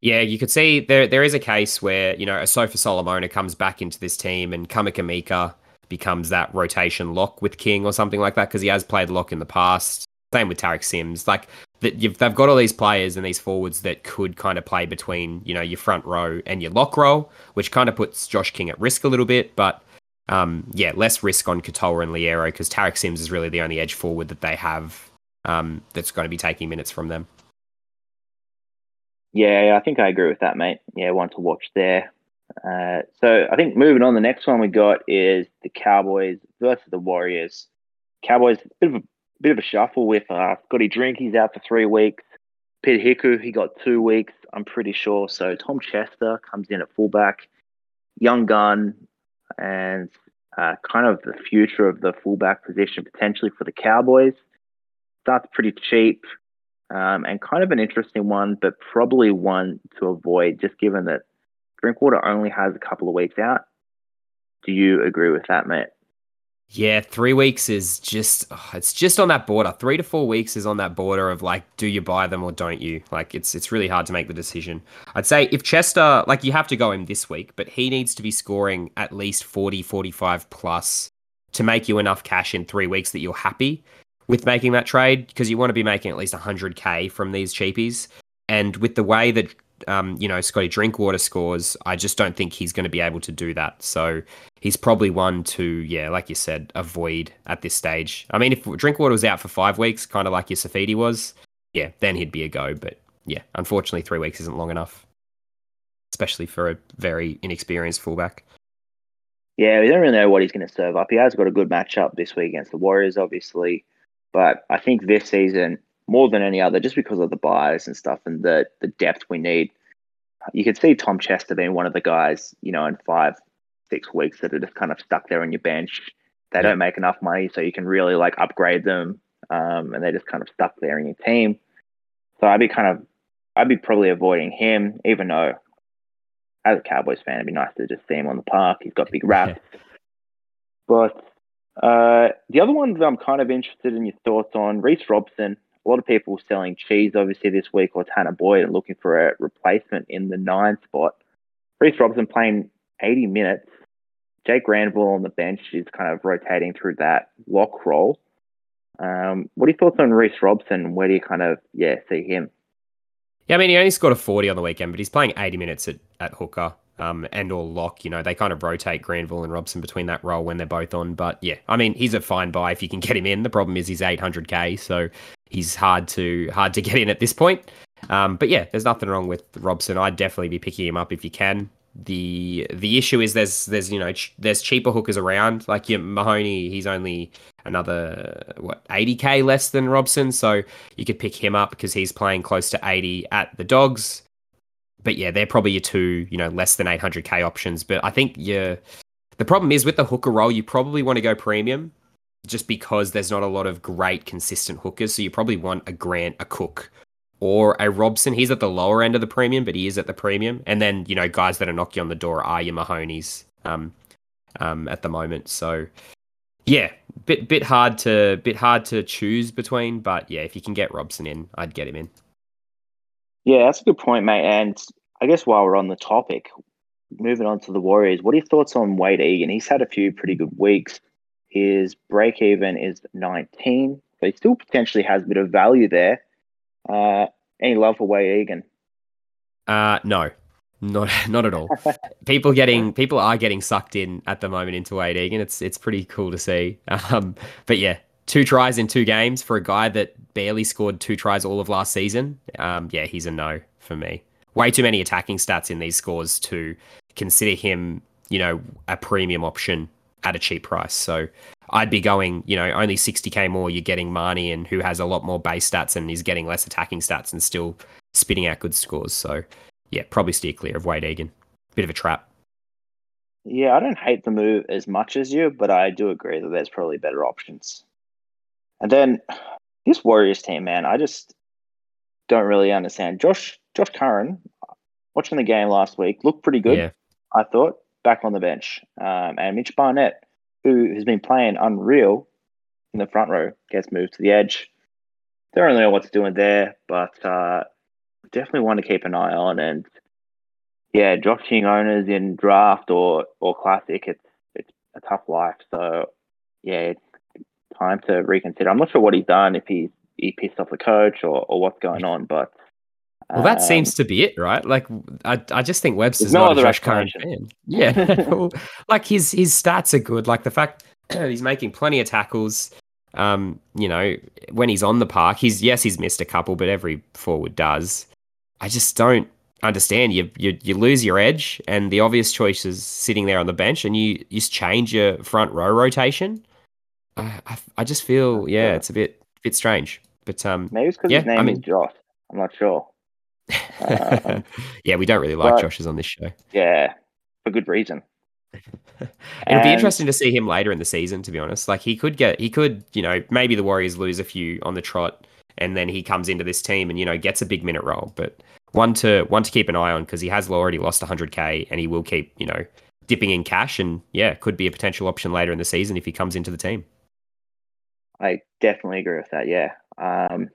Yeah, you could see there there is a case where, you know, Asofa-Solomona comes back into this team and Kamikamica becomes that rotation lock with King or something like that because he has played lock in the past. Same with Tariq Sims. Like that they've got all these players and these forwards that could kind of play between, you know, your front row and your lock row, which kind of puts Josh King at risk a little bit, but um, yeah, less risk on Katoa and Loiero because Tariq Sims is really the only edge forward that they have um, that's going to be taking minutes from them. Yeah, I think I agree with that, mate. Yeah, one to watch there. Uh, so I think moving on, the next one we got is the Cowboys versus the Warriors. Cowboys, a bit of a bit of a shuffle with uh, Scotty Drink. He's out for three weeks. Peta Hiku, he got two weeks, I'm pretty sure. So Tom Chester comes in at fullback. Young gun and uh, kind of the future of the fullback position potentially for the Cowboys. Starts pretty cheap um, and kind of an interesting one, but probably one to avoid just given that Drinkwater only has a couple of weeks out. Do you agree with that, mate? Yeah, three weeks is just oh, it's just on that border. Three to four weeks is on that border of like, do you buy them or don't you? Like it's it's really hard to make the decision. I'd say if Chester, like you have to go him this week, but he needs to be scoring at least 40, 45 plus to make you enough cash in three weeks that you're happy with making that trade because you want to be making at least 100k from these cheapies. And with the way that um, you know Scotty Drinkwater scores, I just don't think he's going to be able to do that. So he's probably one to yeah, like you said, avoid at this stage. I mean, if Drinkwater was out for five weeks, kind of like your Saifiti was, yeah, then he'd be a go. But yeah, unfortunately, three weeks isn't long enough, especially for a very inexperienced fullback. Yeah, we don't really know what he's going to serve up. He has got a good matchup this week against the Warriors, obviously. But I think this season, more than any other, just because of the bias and stuff and the the depth we need, you could see Tom Chester being one of the guys, you know, in five, six weeks that are just kind of stuck there on your bench. They yeah. don't make enough money, so you can really like upgrade them, um, and they're just kind of stuck there in your team. So I'd be kind of, I'd be probably avoiding him, even though as a Cowboys fan, it'd be nice to just see him on the park. He's got big raps. Yeah. But uh, the other one that I'm kind of interested in your thoughts on, Reece Robson. A lot of people selling cheese obviously this week or Tanah Boyd and looking for a replacement in the nine spot. Reece Robson playing 80 minutes. Jake Granville on the bench is kind of rotating through that lock role. Um, what are your thoughts on Reece Robson? Where do you kind of yeah see him? Yeah, I mean he only scored a 40 on the weekend, but he's playing 80 minutes at, at hooker um, and or lock. You know, they kind of rotate Granville and Robson between that role when they're both on. But yeah, I mean, he's a fine buy if you can get him in. The problem is he's 800k, so he's hard to hard to get in at this point. Um, but yeah, there's nothing wrong with Robson. I'd definitely be picking him up if you can. The the issue is there's there's you know ch- there's cheaper hookers around like your Mahoney. He's only another what 80k less than Robson, so you could pick him up because he's playing close to 80 at the Dogs but yeah, they're probably your two, you know, less than 800k options. But I think you the problem is with the hooker role, you probably want to go premium just because there's not a lot of great consistent hookers. So you probably want a Grant, a Cook, or a Robson. He's at the lower end of the premium, but he is at the premium. And then, you know, guys that are knocking on the door are your Mahoney's um, um, at the moment. So yeah, bit bit hard to bit hard to choose between, but yeah, if you can get Robson in, I'd get him in. Yeah, that's a good point, mate. And I guess while we're on the topic, moving on to the Warriors, what are your thoughts on Wayde Egan? He's had a few pretty good weeks. His break even is 19, So he still potentially has a bit of value there. Uh, any love for Wayde Egan? Uh, no, Not <laughs> not at all. <laughs> people getting people are getting sucked in at the moment into Wayde Egan. It's it's pretty cool to see. <laughs> Um, but yeah, two tries in two games for a guy that barely scored two tries all of last season. Um, yeah, he's a no for me. Way too many attacking stats in these scores to consider him, you know, a premium option at a cheap price. So I'd be going, you know, only 60k more. You're getting Marnie and who has a lot more base stats and is getting less attacking stats and still spitting out good scores. So yeah, probably steer clear of Wayde Egan. Bit of a trap. Yeah, I don't hate the move as much as you, but I do agree that there's probably better options. And then this Warriors team, man, I just don't really understand. Josh Josh Curran, watching the game last week, looked pretty good. Yeah. I thought back on the bench, um, and Mitch Barnett, who has been playing unreal in the front row, gets moved to the edge. Don't really know what's doing there, but uh, definitely one to keep an eye on. And yeah, jockeying owners in draft or or classic, it's it's a tough life. So yeah, it's time to reconsider. I'm not sure what he's done, if he's he pissed off the coach or, or what's going on, but well, that um, seems to be it, right? Like, I, I just think Webster's no not a Josh Curran fan. Yeah, <laughs> <laughs> like his his stats are good. Like the fact <clears throat> he's making plenty of tackles. Um, you know, when he's on the park, he's yes, he's missed a couple, but every forward does. I just don't understand. You you you lose your edge, and the obvious choice is sitting there on the bench, and you you just change your front row rotation. I I, I just feel yeah, it's a bit bit strange. But um, maybe it's because yeah, his name I mean, is Josh. I'm not sure. Um, <laughs> yeah, we don't really like Josh's on this show. Yeah, for good reason. <laughs> It'll and... be interesting to see him later in the season. To be honest, like he could get, he could, you know, maybe the Warriors lose a few on the trot, and then he comes into this team and you know gets a big minute role. But one to one to keep an eye on because he has already lost 100k and he will keep, you know, dipping in cash and yeah, could be a potential option later in the season if he comes into the team. I definitely agree with that. Yeah. Um,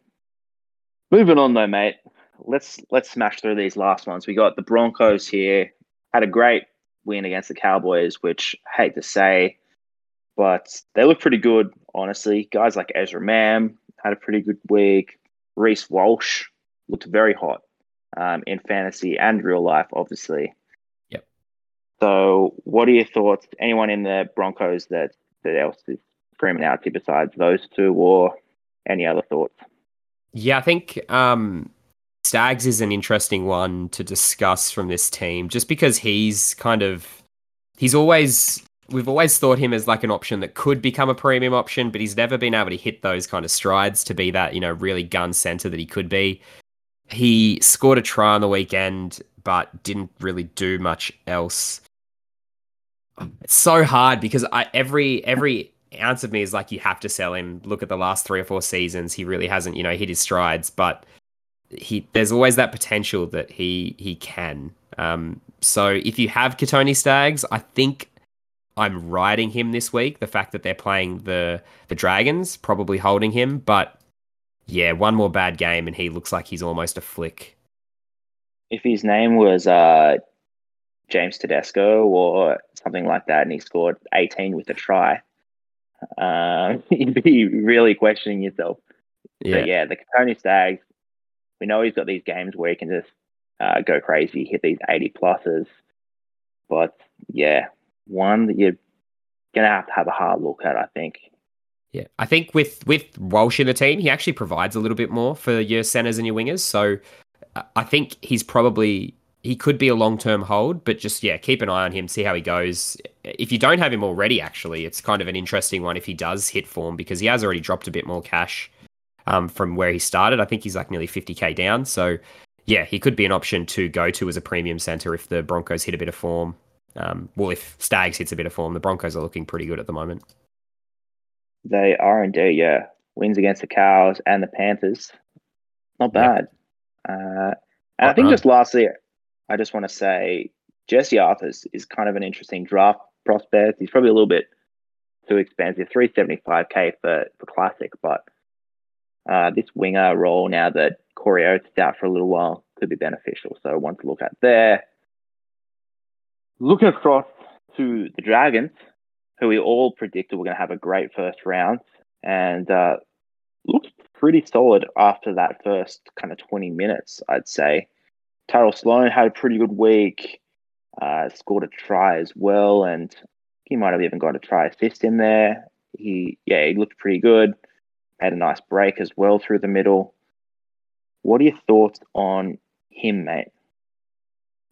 moving on though, mate. Let's let's smash through these last ones. We got the Broncos here. Had a great win against the Cowboys, which I hate to say, but they look pretty good, honestly. Guys like Ezra Mam had a pretty good week. Reece Walsh looked very hot um, in fantasy and real life, obviously. Yep. So, what are your thoughts? Anyone in the Broncos that that else is screaming out to besides those two, or any other thoughts? Yeah, I think um, Staggs is an interesting one to discuss from this team, just because he's kind of he's always we've always thought him as like an option that could become a premium option, but he's never been able to hit those kind of strides to be that you know really gun center that he could be. He scored a try on the weekend, but didn't really do much else. It's so hard because I every every ounce of me is like you have to sell him. Look at the last three or four seasons; he really hasn't, you know, hit his strides. But he, there's always that potential that he he can. Um, so if you have Kotoni Staggs, I think I'm riding him this week. The fact that they're playing the the Dragons, probably holding him, but yeah, one more bad game and he looks like he's almost a flick. If his name was uh, James Tedesco or something like that, and he scored 18 with a try, uh, <laughs> you'd be really questioning yourself. Yeah, but yeah. The Kotoni Staggs, we know he's got these games where he can just uh, go crazy, hit these eighty pluses. But yeah, one that you're gonna have to have a hard look at, I think. Yeah, I think with with Walsh in the team, he actually provides a little bit more for your centers and your wingers. So I think he's probably he could be a long term hold, but just yeah, keep an eye on him, see how he goes. If you don't have him already, actually, it's kind of an interesting one if he does hit form because he has already dropped a bit more cash um, from where he started. I think he's like nearly 50k down. So yeah, he could be an option to go to as a premium center if the Broncos hit a bit of form. Um, well, if Staggs hits a bit of form, the Broncos are looking pretty good at the moment. They are indeed, yeah. Wins against the Cows and the Panthers. Not bad. Yeah. Uh, and I think just lastly, I just want to say Jesse Arthars is kind of an interesting draft prospect. He's probably a little bit too expensive, 375k for, for classic, but uh, this winger role now that Corey Oates is out for a little while could be beneficial. So one to look at there. Looking across to the Dragons, who we all predicted were going to have a great first round, and uh, looked pretty solid after that first kind of 20 minutes, I'd say Tyrell Sloan had a pretty good week, uh, scored a try as well, and he might have even got a try assist in there. He, yeah, he looked pretty good. Had a nice break as well through the middle. What are your thoughts on him, mate?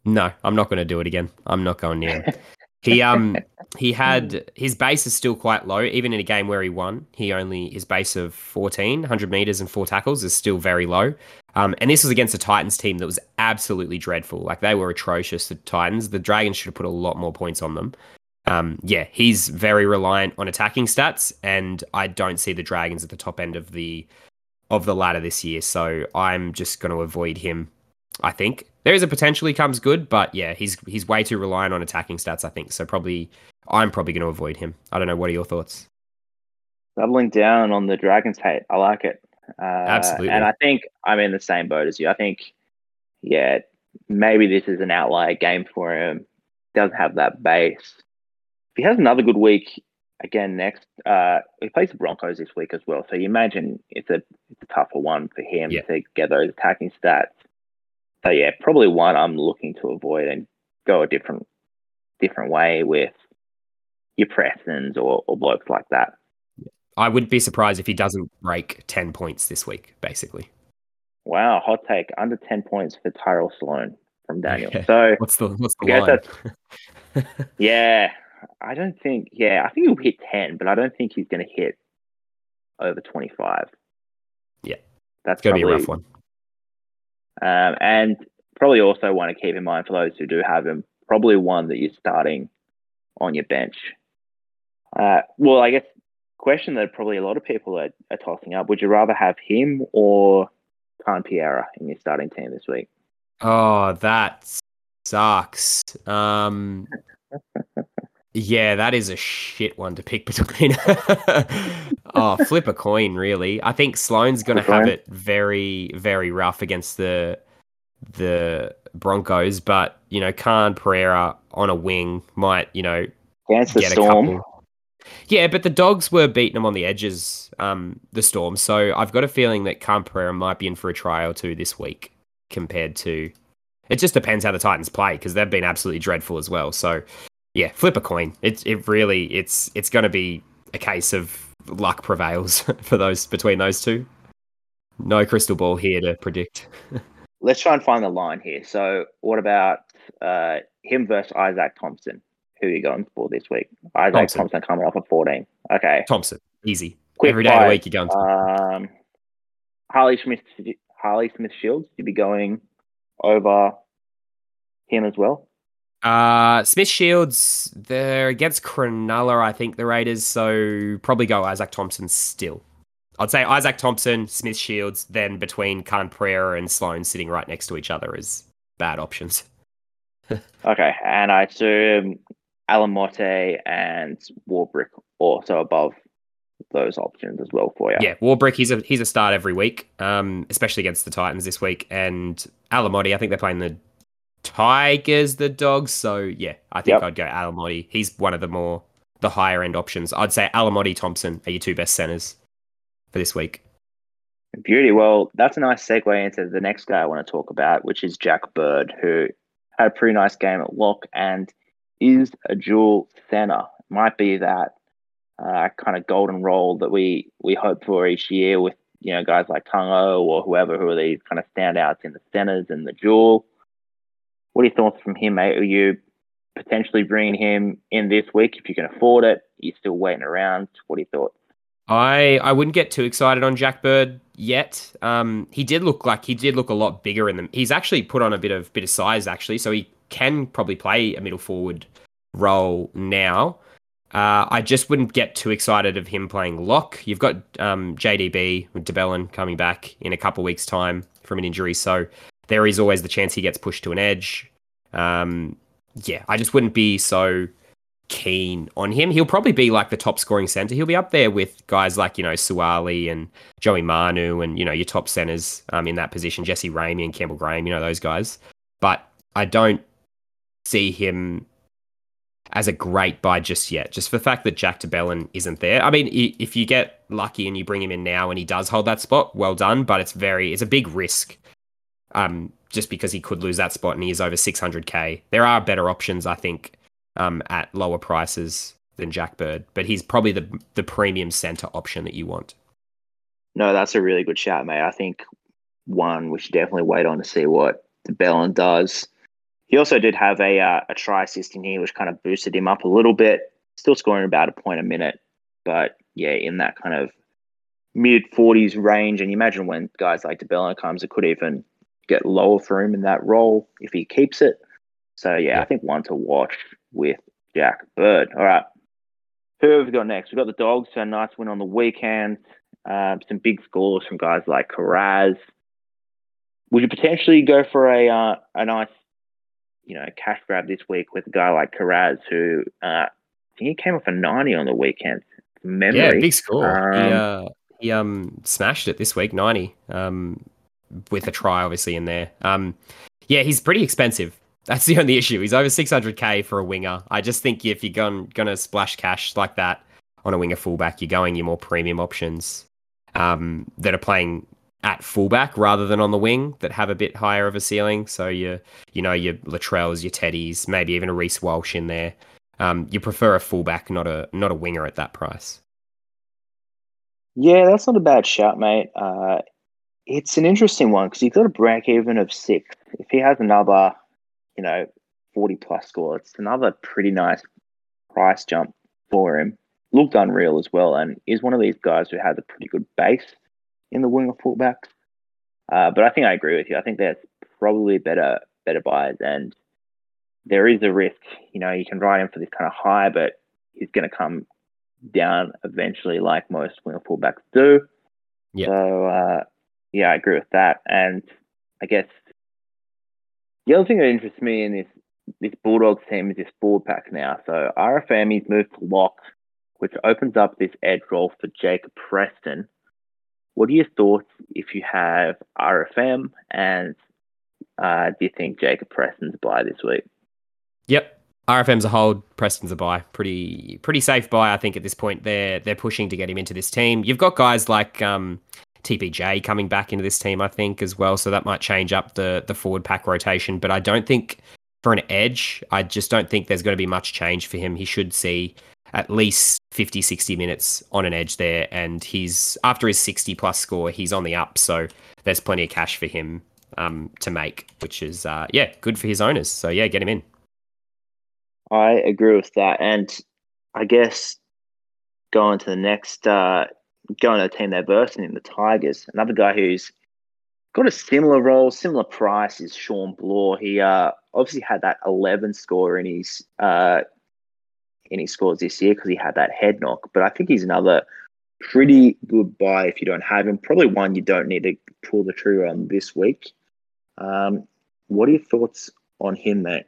No, I'm not going to do it again. I'm not going near him. He um <laughs> he had his base is still quite low. Even in a game where he won, he only his base of 14, 100 meters and four tackles is still very low. Um, and this was against a Titans team that was absolutely dreadful. Like they were atrocious. The Titans, the Dragons should have put a lot more points on them. Um, yeah, he's very reliant on attacking stats, and I don't see the Dragons at the top end of the of the ladder this year. So I'm just going to avoid him. I think there is a potential he comes good, but yeah, he's he's way too reliant on attacking stats. I think so. Probably, I'm probably going to avoid him. I don't know. What are your thoughts? Doubling down on the Dragons hate. I like it. Uh, Absolutely. And I think I'm in the same boat as you. I think, yeah, maybe this is an outlier game for him. Doesn't have that base. He has another good week again next, uh, he plays the Broncos this week as well. So you imagine it's a it's a tougher one for him Yeah. to get those attacking stats. So yeah, probably one I'm looking to avoid and go a different different way with your Prestons or, or blokes like that. I would be surprised if he doesn't break ten points this week. Basically, Wow, hot take under ten points for Tyrell Sloan from Daniel. Yeah. So what's the what's the line? <laughs> yeah, I don't think yeah, I think he'll hit ten, but I don't think he's gonna hit over twenty five. Yeah. That's gonna be a rough one. Um, and probably also want to keep in mind for those who do have him, probably one that you're starting on your bench. Uh, well, I guess question that probably a lot of people are, are tossing up: Would you rather have him or Khan Pereira in your starting team this week? Oh, that sucks. Um, yeah, that is a shit one to pick <laughs> between. <laughs> oh, flip a coin, really. I think Sloan's going to have it very, very rough against the the Broncos, but you know, Khan Pereira on a wing might, you know, Against the get Storm. a couple. Yeah, but the dogs were beating them on the edges, um, the storm. So I've got a feeling that Khan Pereira might be in for a try or two this week compared to. It just depends how the Titans play because they've been absolutely dreadful as well. So yeah, flip a coin. It it really it's it's going to be a case of luck prevails <laughs> for those between those two. No crystal ball here to predict. <laughs> Let's try and find the line here. So, what about uh, him versus Isaac Thompson? Who are you going for this week? Isaac Thompson. Thompson, coming off at 14. Okay. Thompson, easy. Quick Every day of the week you're going to. Um, Harley Smith, Harley Smith Shields, you'd be going over him as well. Uh, Smith Shields, they're against Cronulla, I think, the Raiders. So probably go Isaac Thompson still. I'd say Isaac Thompson, Smith Shields, then between Khan Pereira and Sloan sitting right next to each other is bad options. <laughs> Okay, and I assume Alamoti and Warbrick also above those options as well for you. Yeah, Warbrick, he's a he's a start every week, um, especially against the Titans this week. And Alamoti, I think they're playing the Tigers, the Dogs. So yeah, I think Yep. I'd go Alamoti. He's one of the more the higher end options. I'd say Alamoti, Thompson are your two best centers for this week. Beauty. Well, that's a nice segue into the next guy I want to talk about, which is Jack Bird, who had a pretty nice game at lock and is a dual center. Might be that uh, kind of golden role that we we hope for each year with you know guys like Tungo or whoever who are these kind of standouts in the centers and the dual. What are your thoughts from him, mate? Are you potentially bringing him in this week if you can afford it? You're you still waiting around? What are your thoughts? I I wouldn't get too excited on Jack Bird yet. Um, he did look like he did look a lot bigger in them. He's actually put on a bit of bit of size actually, so he can probably play a middle forward role now. Uh, I just wouldn't get too excited of him playing lock. You've got um, JDB with de Belin coming back in a couple weeks' time from an injury, so there is always the chance he gets pushed to an edge. Um, yeah, I just wouldn't be so keen on him. He'll probably be like the top scoring center. He'll be up there with guys like, you know, Suaalii and Joey Manu and, you know, your top centers um, in that position, Jesse Ramien and Campbell Graham, you know, those guys. But I don't see him as a great buy just yet. Just for the fact that Jack de Belin isn't there. I mean, if you get lucky and you bring him in now and he does hold that spot, well done. But it's very, it's a big risk um, just because he could lose that spot and he is over 600k. There are better options, I think, um, at lower prices than Jack Bird, but he's probably the the premium center option that you want. No, that's a really good shout, mate. I think one we should definitely wait on to see what de Belin does. He also did have a uh, a try assist in here, which kind of boosted him up a little bit. Still scoring about a point a minute, but yeah, in that kind of mid 40s range. And you imagine when guys like de Belin comes, it could even get lower for him in that role if he keeps it. So yeah, yeah. I think one to watch with Jack Bird. All right. Who have we got next? We've got the Dogs, so a nice win on the weekend. Um, some big scores from guys like Kiraz. Would you potentially go for a uh, a nice, you know, cash grab this week with a guy like Kiraz, who uh, I think he came off a ninety on the weekend? Memory. Yeah, big score. Um, he, uh, he um smashed it this week, ninety. Um, with a try obviously in there. Um, yeah, he's pretty expensive. That's the only issue. He's over 600k for a winger. I just think if you're going to splash cash like that on a winger fullback, you're going your more premium options um, that are playing at fullback rather than on the wing that have a bit higher of a ceiling. So you you know your Latrells, your Teddies, maybe even a Reece Walsh in there. Um, you prefer a fullback, not a not a winger at that price. Yeah, that's not a bad shout, mate. Uh, it's an interesting one because he's got a break even of six. If he has another, you know, 40 plus score, it's another pretty nice price jump for him. Looked unreal as well, and is one of these guys who has a pretty good base in the winger fullbacks. Uh, but I think I agree with you. I think there's probably better better buys, and there is a risk. You know, you can ride him for this kind of high, but he's going to come down eventually, like most winger fullbacks do. Yeah. So uh, yeah, I agree with that. And I guess the other thing that interests me in this this Bulldogs team is this forward pack now. So RFM moved to lock, which opens up this edge role for Jacob Preston. What are your thoughts if you have RFM and uh, do you think Jacob Preston's buy this week? Yep. RFM's a hold, Preston's a buy. Pretty pretty safe buy, I think, at this point. They're they're pushing to get him into this team. You've got guys like um, TPJ coming back into this team, I think, as well. So that might change up the the forward pack rotation. But I don't think for an edge, I just don't think there's going to be much change for him. He should see at least 50, 60 minutes on an edge there. And he's after his 60 plus score, he's on the up. So there's plenty of cash for him um, to make, which is, uh, yeah, good for his owners. So yeah, get him in. I agree with that. And I guess going to the next uh, going to the team they're bursting in, the Tigers. Another guy who's got a similar role, similar price is Shawn Blore. He uh, obviously had that 11 score in his uh, in his scores this year because he had that head knock. But I think he's another pretty good buy if you don't have him. Probably one you don't need to pull the trigger on this week. Um, what are your thoughts on him, mate?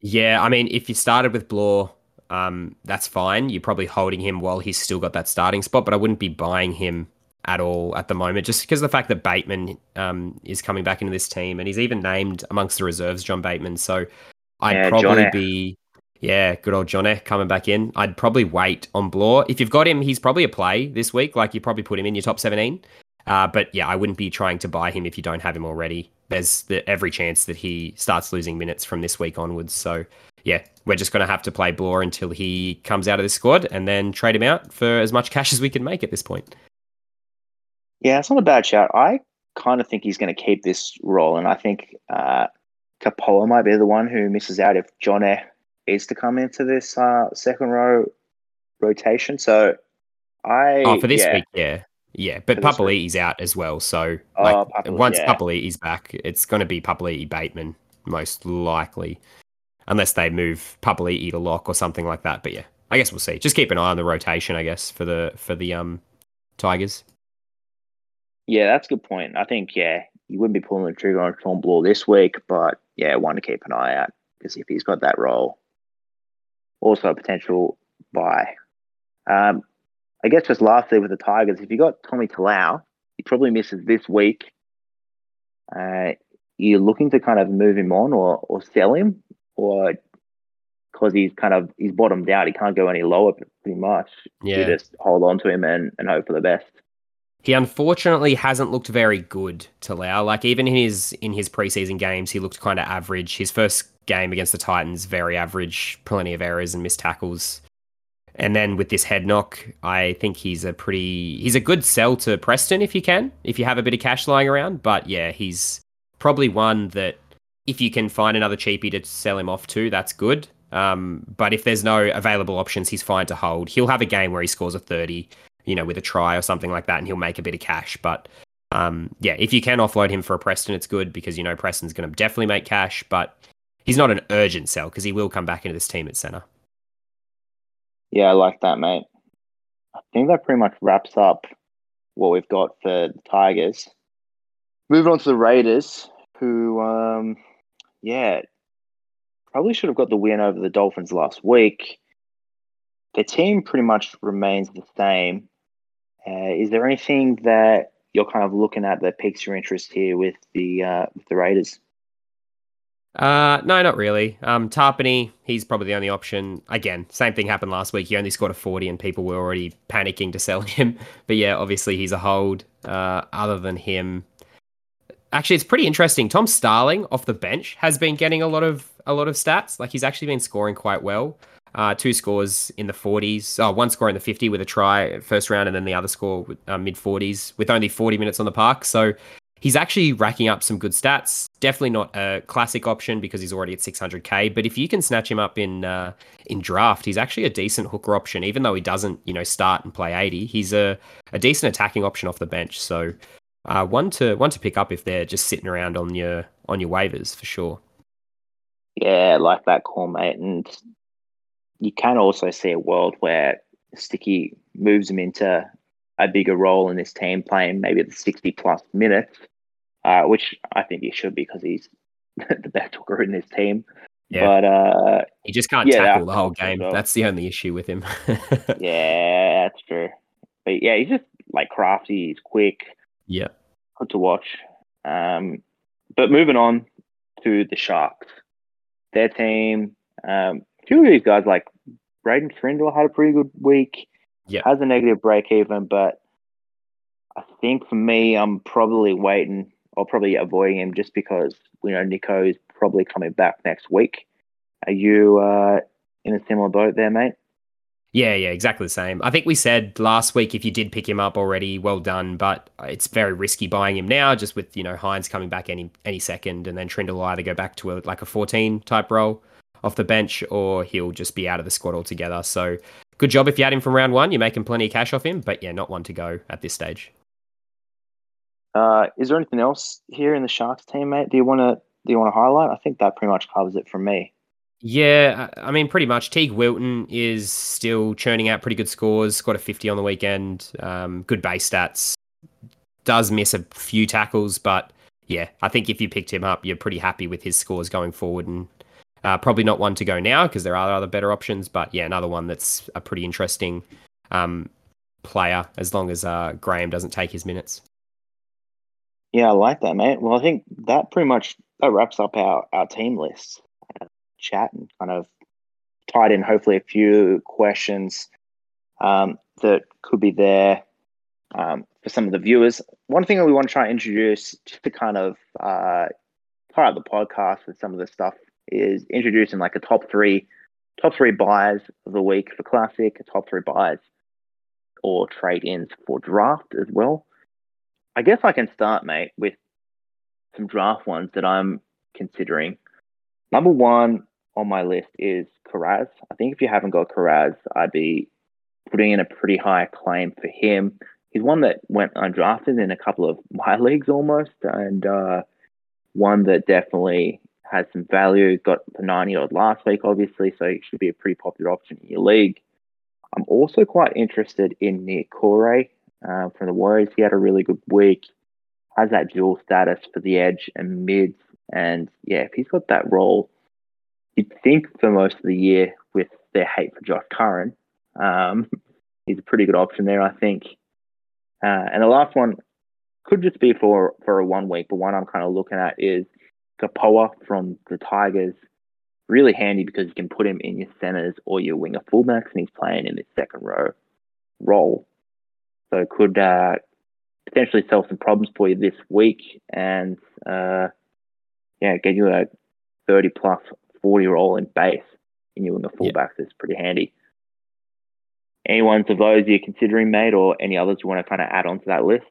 Yeah, I mean, if you started with Blore, um, that's fine. You're probably holding him while he's still got that starting spot, but I wouldn't be buying him at all at the moment, just because of the fact that Bateman um, is coming back into this team, and he's even named amongst the reserves, John Bateman. So I'd yeah, probably be, yeah, good old Johnny coming back in. I'd probably wait on Blore. If you've got him, he's probably a play this week. Like you probably put him in your top 17. Uh, but yeah, I wouldn't be trying to buy him if you don't have him already. There's the, every chance that he starts losing minutes from this week onwards. So yeah, we're just going to have to play Blore until he comes out of the squad and then trade him out for as much cash <laughs> as we can make at this point. Yeah, it's not a bad shout. I kind of think he's going to keep this role, and I think uh, Capola might be the one who misses out if John is to come into this uh, second row rotation. So I oh for this yeah. week, yeah. Yeah, but Papali'i's out as well. So oh, like, oh, once yeah. Papali'i's back, it's going to be Papali'i Bateman most likely unless they move Papali'i to lock or something like that. But yeah, I guess we'll see. Just keep an eye on the rotation, I guess, for the for the um Tigers. Yeah, that's a good point. I think yeah, you wouldn't be pulling the trigger on Shawn Blore this week, but yeah, one to keep an eye out because if he's got that role, also a potential buy. Um, I guess just lastly with the Tigers, if you got Tommy Talau, he probably misses this week. Uh, you're looking to kind of move him on or, or sell him or because he's kind of he's bottomed out, he can't go any lower pretty much. Yeah, you just hold on to him and, and hope for the best. He unfortunately hasn't looked very good Talau. Like even in his in his preseason games, he looked kind of average. His first game against the Titans, very average, plenty of errors and missed tackles. And then with this head knock, I think he's a pretty he's a good sell to Preston if you can, if you have a bit of cash lying around. But yeah, he's probably one that if you can find another cheapie to sell him off to, that's good. Um, but if there's no available options, he's fine to hold. He'll have a game where he scores a 30, you know, with a try or something like that, and he'll make a bit of cash. But um, yeah, if you can offload him for a Preston, it's good because you know Preston's going to definitely make cash, but he's not an urgent sell because he will come back into this team at centre. Yeah, I like that, mate. I think that pretty much wraps up what we've got for the Tigers. Moving on to the Raiders, who, um, yeah, probably should have got the win over the Dolphins last week. The team pretty much remains the same. Uh, is there anything that you're kind of looking at that piques your interest here with the uh, with the Raiders? Uh, no, not really. Um, Tapine, he's probably the only option. Again, same thing happened last week. He only scored a 40 and people were already panicking to sell <laughs> him. But yeah, obviously he's a hold. Uh, other than him, actually, it's pretty interesting. Tom Starling off the bench has been getting a lot of a lot of stats. Like he's actually been scoring quite well. Uh, two scores in the 40s. Oh, one score in the 50 with a try first round, and then the other score uh, mid 40s with only 40 minutes on the park. So he's actually racking up some good stats. Definitely not a classic option because he's already at 600k. But if you can snatch him up in uh, in draft, he's actually a decent hooker option. Even though he doesn't, you know, start and play 80, he's a, a decent attacking option off the bench. So uh, one to one to pick up if they're just sitting around on your on your waivers for sure. Yeah, like that call, mate. And you can also see a world where Sticky moves him into a bigger role in this team, playing maybe the 60 plus minutes, uh, which I think he should because he's <laughs> the best hooker in this team. Yeah. But uh, he just can't yeah, tackle the whole game. That's the only issue with him. <laughs> yeah, that's true. But yeah, he's just like crafty. He's quick. Yeah, good to watch. Um, but moving on to the Sharks, their team. Um, two of these guys, like Braydon Trindall, had a pretty good week yeah. has a negative break even, but I think for me, I'm probably waiting or probably avoiding him just because we know Nico is probably coming back next week. Are you uh, in a similar boat there, mate? Yeah, yeah, exactly the same. I think we said last week if you did pick him up already, well done. But it's very risky buying him now, just with you know Hynes coming back any any second, and then Trindall either go back to a, like a 14 type role off the bench, or he'll just be out of the squad altogether. So good job if you had him from round one. You're making plenty of cash off him, but yeah, not one to go at this stage. Uh, is there anything else here in the Sharks team, mate? Do you want to do you want to highlight? I think that pretty much covers it from me. Yeah, I mean, pretty much. Teague Wilton is still churning out pretty good scores. Got a 50 on the weekend. Um, good base stats. Does miss a few tackles, but yeah, I think if you picked him up, you're pretty happy with his scores going forward and uh, probably not one to go now because there are other better options, but yeah, another one that's a pretty interesting um, player as long as uh, Graham doesn't take his minutes. Yeah, I like that, mate. Well, I think that pretty much that wraps up our, our team list. Chat and kind of tied in hopefully a few questions um, that could be there um, for some of the viewers. One thing that we want to try and introduce just to kind of uh, tie up the podcast with some of the stuff is introducing like a top three top three buys of the week for classic, top three buys or trade ins for draft as well. I guess I can start, mate, with some draft ones that I'm considering. Number one on my list is Kiraz. I think if you haven't got Kiraz, I'd be putting in a pretty high claim for him. He's one that went undrafted in a couple of my <laughs> leagues almost, and uh, one that definitely has some value. Got the 90 odd last week, obviously, so it should be a pretty popular option in your league. I'm also quite interested in Niukore uh, from the Warriors. He had a really good week, has that dual status for the edge and mids. And yeah, if he's got that role, you'd think for most of the year with their hate for Josh Curran, um, he's a pretty good option there, I think. Uh, and the last one could just be for, for a one week, but one I'm kind of looking at is Kapoa from the Tigers. Really handy because you can put him in your centers or your winger fullbacks, and he's playing in this second row role. So could uh, potentially solve some problems for you this week and uh, yeah, get you a 30 plus 40 roll in base in you and the fullbacks yeah. is pretty handy. Any ones of those you're considering, mate, or any others you want to kind of add on to that list?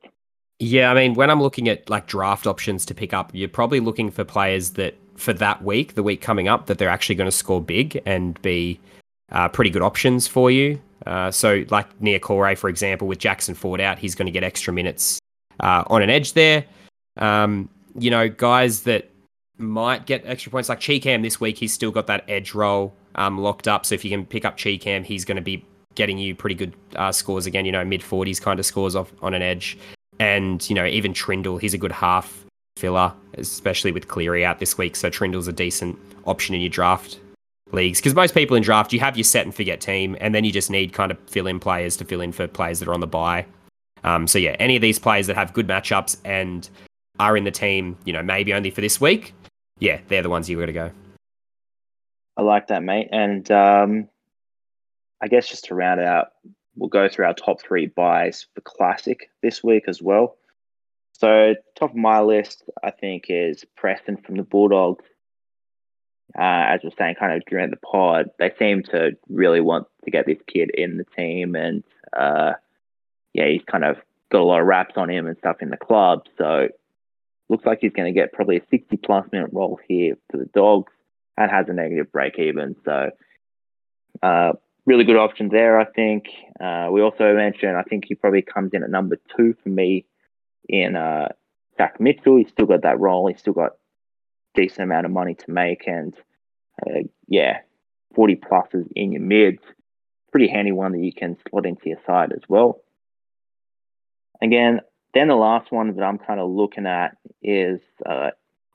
Yeah, I mean, when I'm looking at like draft options to pick up, you're probably looking for players that for that week, the week coming up, that they're actually going to score big and be uh, pretty good options for you. Uh, so, like Niukore, for example, with Jackson Ford out, he's going to get extra minutes uh, on an edge there. Um, you know, guys that might get extra points, like Chee-Kam this week, he's still got that edge role um, locked up. So, if you can pick up Chee-Kam, he's going to be getting you pretty good uh, scores again, you know, mid 40s kind of scores off on an edge. And, you know, even Trindall, he's a good half filler, especially with Cleary out this week. So Trindall's a decent option in your draft leagues because most people in draft you have your set and forget team, and then you just need kind of fill in players to fill in for players that are on the buy. Um, so yeah, any of these players that have good matchups and are in the team, you know, maybe only for this week, yeah, they're the ones you got to go. I like that, mate. And um, I guess just to round out, we'll go through our top three buys for Classic this week as well. So, top of my list, I think, is Preston from the Bulldogs. Uh, as we're saying, kind of during the pod, they seem to really want to get this kid in the team, and uh, yeah, he's kind of got a lot of raps on him and stuff in the club. So, looks like he's going to get probably a 60 plus minute role here for the Dogs and has a negative break even. So, uh, really good option there, I think. Uh, we also mentioned, I think he probably comes in at number two for me in uh, Shaq Mitchell. He's still got that role. He's still got decent amount of money to make, and uh, yeah, 40 pluses in your mids. Pretty handy one that you can slot into your side as well. Again, then the last one that I'm kind of looking at is uh,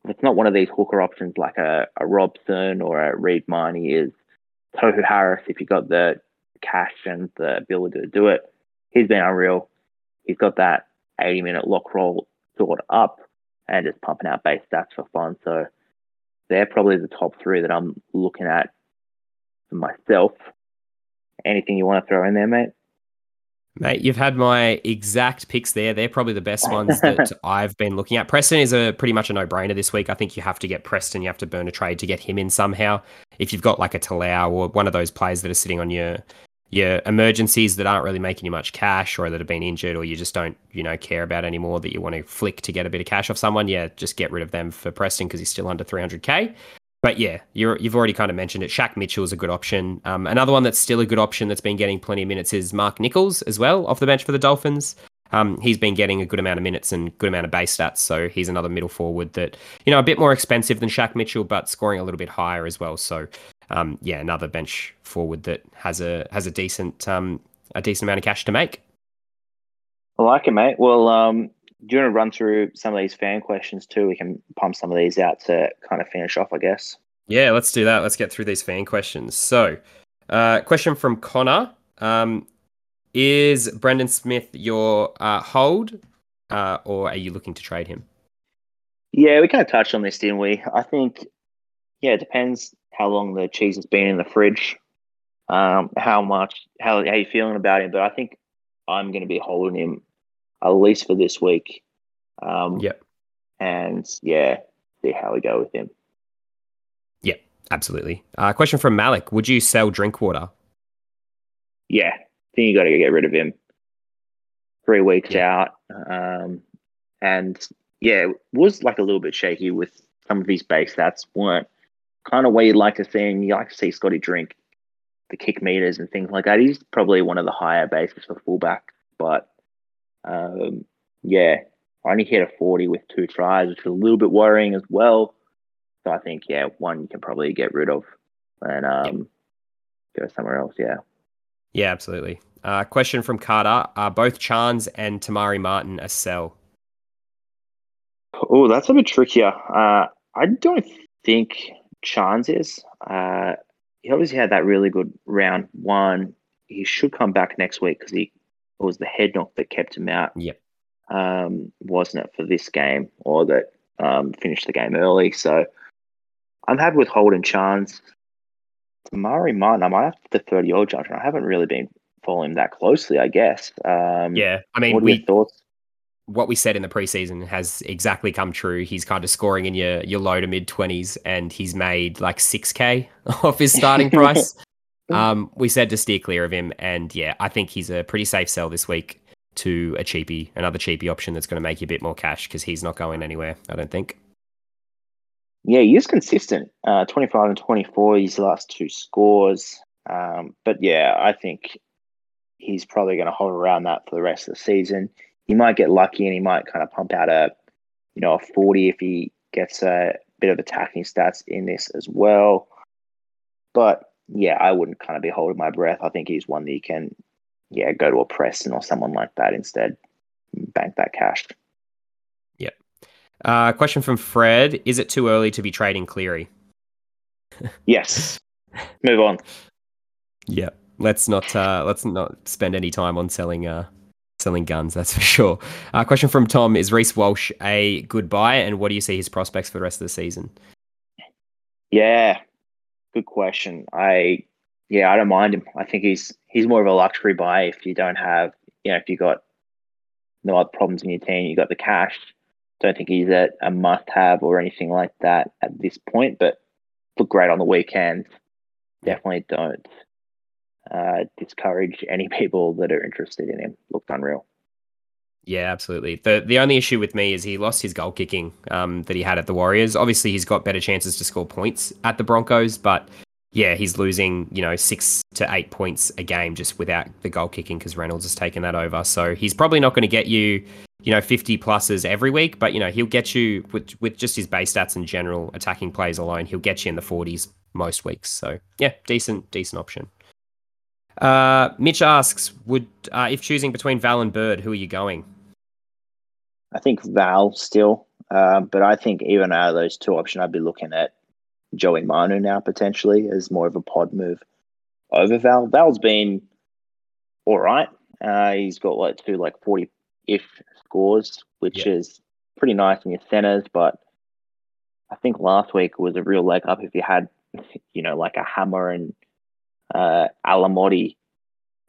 it's not one of these hooker options like a, a Robson or a Reed Mahoney is Tohu Harris, if you got the cash and the ability to do it, he's been unreal. He's got that 80 minute lock roll sort up and just pumping out base stats for fun. So they're probably the top three that I'm looking at for myself. Anything you want to throw in there, mate? Mate, you've had my exact picks there. They're probably the best ones that <laughs> I've been looking at. Preston is a pretty much a no-brainer this week. I think you have to get Preston. You have to burn a trade to get him in somehow. If you've got like a Talau or one of those players that are sitting on your your emergencies that aren't really making you much cash or that have been injured or you just don't you know care about anymore that you want to flick to get a bit of cash off someone, yeah, just get rid of them for Preston because he's still under 300k. But yeah, you have already kind of mentioned it. Shaq Mitchell is a good option. Um, another one that's still a good option that's been getting plenty of minutes is Mark Nicholls as well off the bench for the Dolphins. Um, he's been getting a good amount of minutes and good amount of base stats, so he's another middle forward that you know a bit more expensive than Shaq Mitchell, but scoring a little bit higher as well. So um, yeah, another bench forward that has a has a decent um, a decent amount of cash to make. I like it, mate. Well, um, do you want to run through some of these fan questions too? We can pump some of these out to kind of finish off, I guess. Yeah, let's do that. Let's get through these fan questions. So, uh, question from Connor: um, Is Brandon Smith your uh, hold, uh, or are you looking to trade him? Yeah, we kind of touched on this, didn't we? I think, yeah, it depends how long the cheese has been in the fridge, um, how much, how how you feeling about him. But I think I'm going to be holding him at least for this week. Um, yep. And yeah, see how we go with him. Yeah, absolutely. Uh, question from Malik: Would you sell Drinkwater? Yeah, I think you got to get rid of him. Three weeks yeah. out, um, and yeah, was like a little bit shaky with some of his base stats. weren't kind of where you'd like to see him. You like to see Scotty drink the kick meters and things like that. He's probably one of the higher bases for fullback, but um, yeah, I only hit a 40 with two tries, which is a little bit worrying as well. So I think, yeah, one you can probably get rid of and um, go somewhere else. Yeah. Yeah, absolutely. Uh, question from Carter: Are both Chance and Tamari Martin a sell? Oh, that's a bit trickier. Uh, I don't think Chance is. Uh, he obviously had that really good round one. He should come back next week because he it was the head knock that kept him out. Yep. Um, wasn't it for this game or that um, finished the game early? So I'm happy with Holden Chance. Maire Martin, I might have to defer to your judgment. I haven't really been following that closely, I guess. Um, yeah, I mean, what we, thoughts? what we said in the preseason has exactly come true. He's kind of scoring in your your low to mid twenties, and he's made like six k <laughs> off his starting <laughs> price. Um, we said to steer clear of him, and yeah, I think he's a pretty safe sell this week to a cheapie, another cheapie option that's going to make you a bit more cash because he's not going anywhere. I don't think. Yeah, he is consistent. Uh, 25 and 24, his last two scores. Um, but yeah, I think he's probably going to hover around that for the rest of the season. He might get lucky and he might kind of pump out a, you know, a 40 if he gets a bit of attacking stats in this as well. But yeah, I wouldn't kind of be holding my breath. I think he's one that you can, yeah, go to a Preston or someone like that instead. Bank that cash. Yep. Uh, question from Fred: Is it too early to be trading Cleary? yes. Move on. Yeah. Let's not uh, let's not spend any time on selling uh, selling guns. That's for sure. Uh, question from Tom: Is Reece Walsh a good buy, and what do you see his prospects for the rest of the season? Yeah, good question. I yeah, I don't mind him. I think he's he's more of a luxury buy if you don't have you know if you got no other problems in your team, you got the cash. Don't think he's a, a must have or anything like that at this point, but look great on the weekend. Definitely don't uh, discourage any <laughs> people that are interested in him. Looked unreal. Yeah, absolutely. the The only issue with me is he lost his goal kicking um, that he had at the Warriors. Obviously, he's got better chances to score points at the Broncos, but yeah, he's losing you know six to eight points a game just without the goal kicking because Reynolds has taken that over. So he's probably not going to get you you know 50 pluses every week, but you know he'll get you with with just his base stats and general attacking plays alone, he'll get you in the 40s most weeks. So yeah, decent decent option. Uh, Mitch asks, would uh, if choosing between Val and Bird, who are you going? I think Val still, uh, but I think even out of those two options, I'd be looking at Joey Manu now potentially as more of a pod move over Val. Val's been all right. Uh, he's got like two like forty if scores, which yeah. is pretty nice in your centers. But I think last week was a real leg up if you had, <laughs> you know, like a Hammer and uh, Alamoti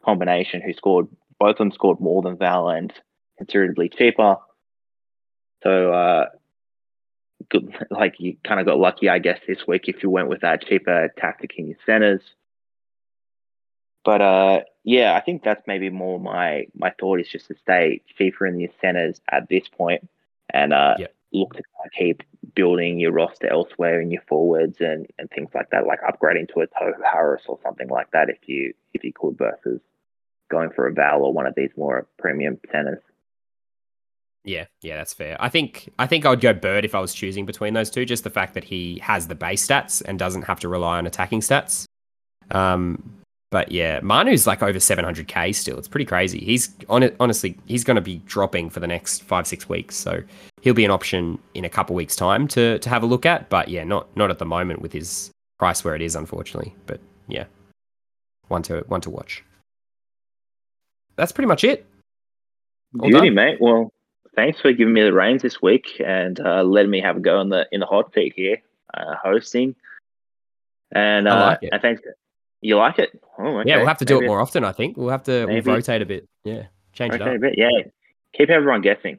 combination who scored, both of them scored more than Val and considerably cheaper. So, uh, good, <laughs> like you kind of got lucky, I guess, this week if you went with that cheaper tactic in your centers. But uh, yeah, I think that's maybe more my my thought is just to stay cheaper in your centers at this point and uh, yep. Look to keep building your roster elsewhere in your forwards and, and things like that, like upgrading to a Tohu Harris or something like that if you if you could versus going for a Val or one of these more premium centers. Yeah, yeah, that's fair. I think I think I would go Bird if I was choosing between those two. Just the fact that he has the base stats and doesn't have to rely on attacking stats. Um, but yeah, Manu's like over 700k still. It's pretty crazy. He's on it. Honestly, he's going to be dropping for the next five six weeks. So he'll be an option in a couple weeks' time to to have a look at. But yeah, not not at the moment with his price where it is, unfortunately. But yeah, one to one to watch. That's pretty much it. All Beauty, done. mate. Well, thanks for giving me the reins this week and uh, letting me have a go in the in the hot seat here, uh, hosting. And uh, like and thanks. You like it? Oh, okay. Yeah, we'll have to do Maybe. it more often. I think we'll have to we'll rotate a bit. Yeah, change rotate it up. a bit. Yeah, keep everyone guessing.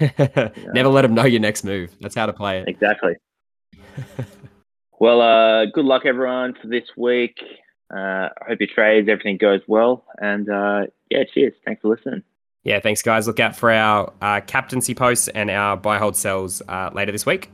<laughs> Never let them know your next move. That's how to play it. Exactly. <laughs> well, uh, good luck everyone for this week. Uh, I hope your trades, everything goes well, and uh, yeah, cheers. Thanks for listening. Yeah, thanks, guys. Look out for our uh, captaincy posts and our buy hold sells uh, later this week.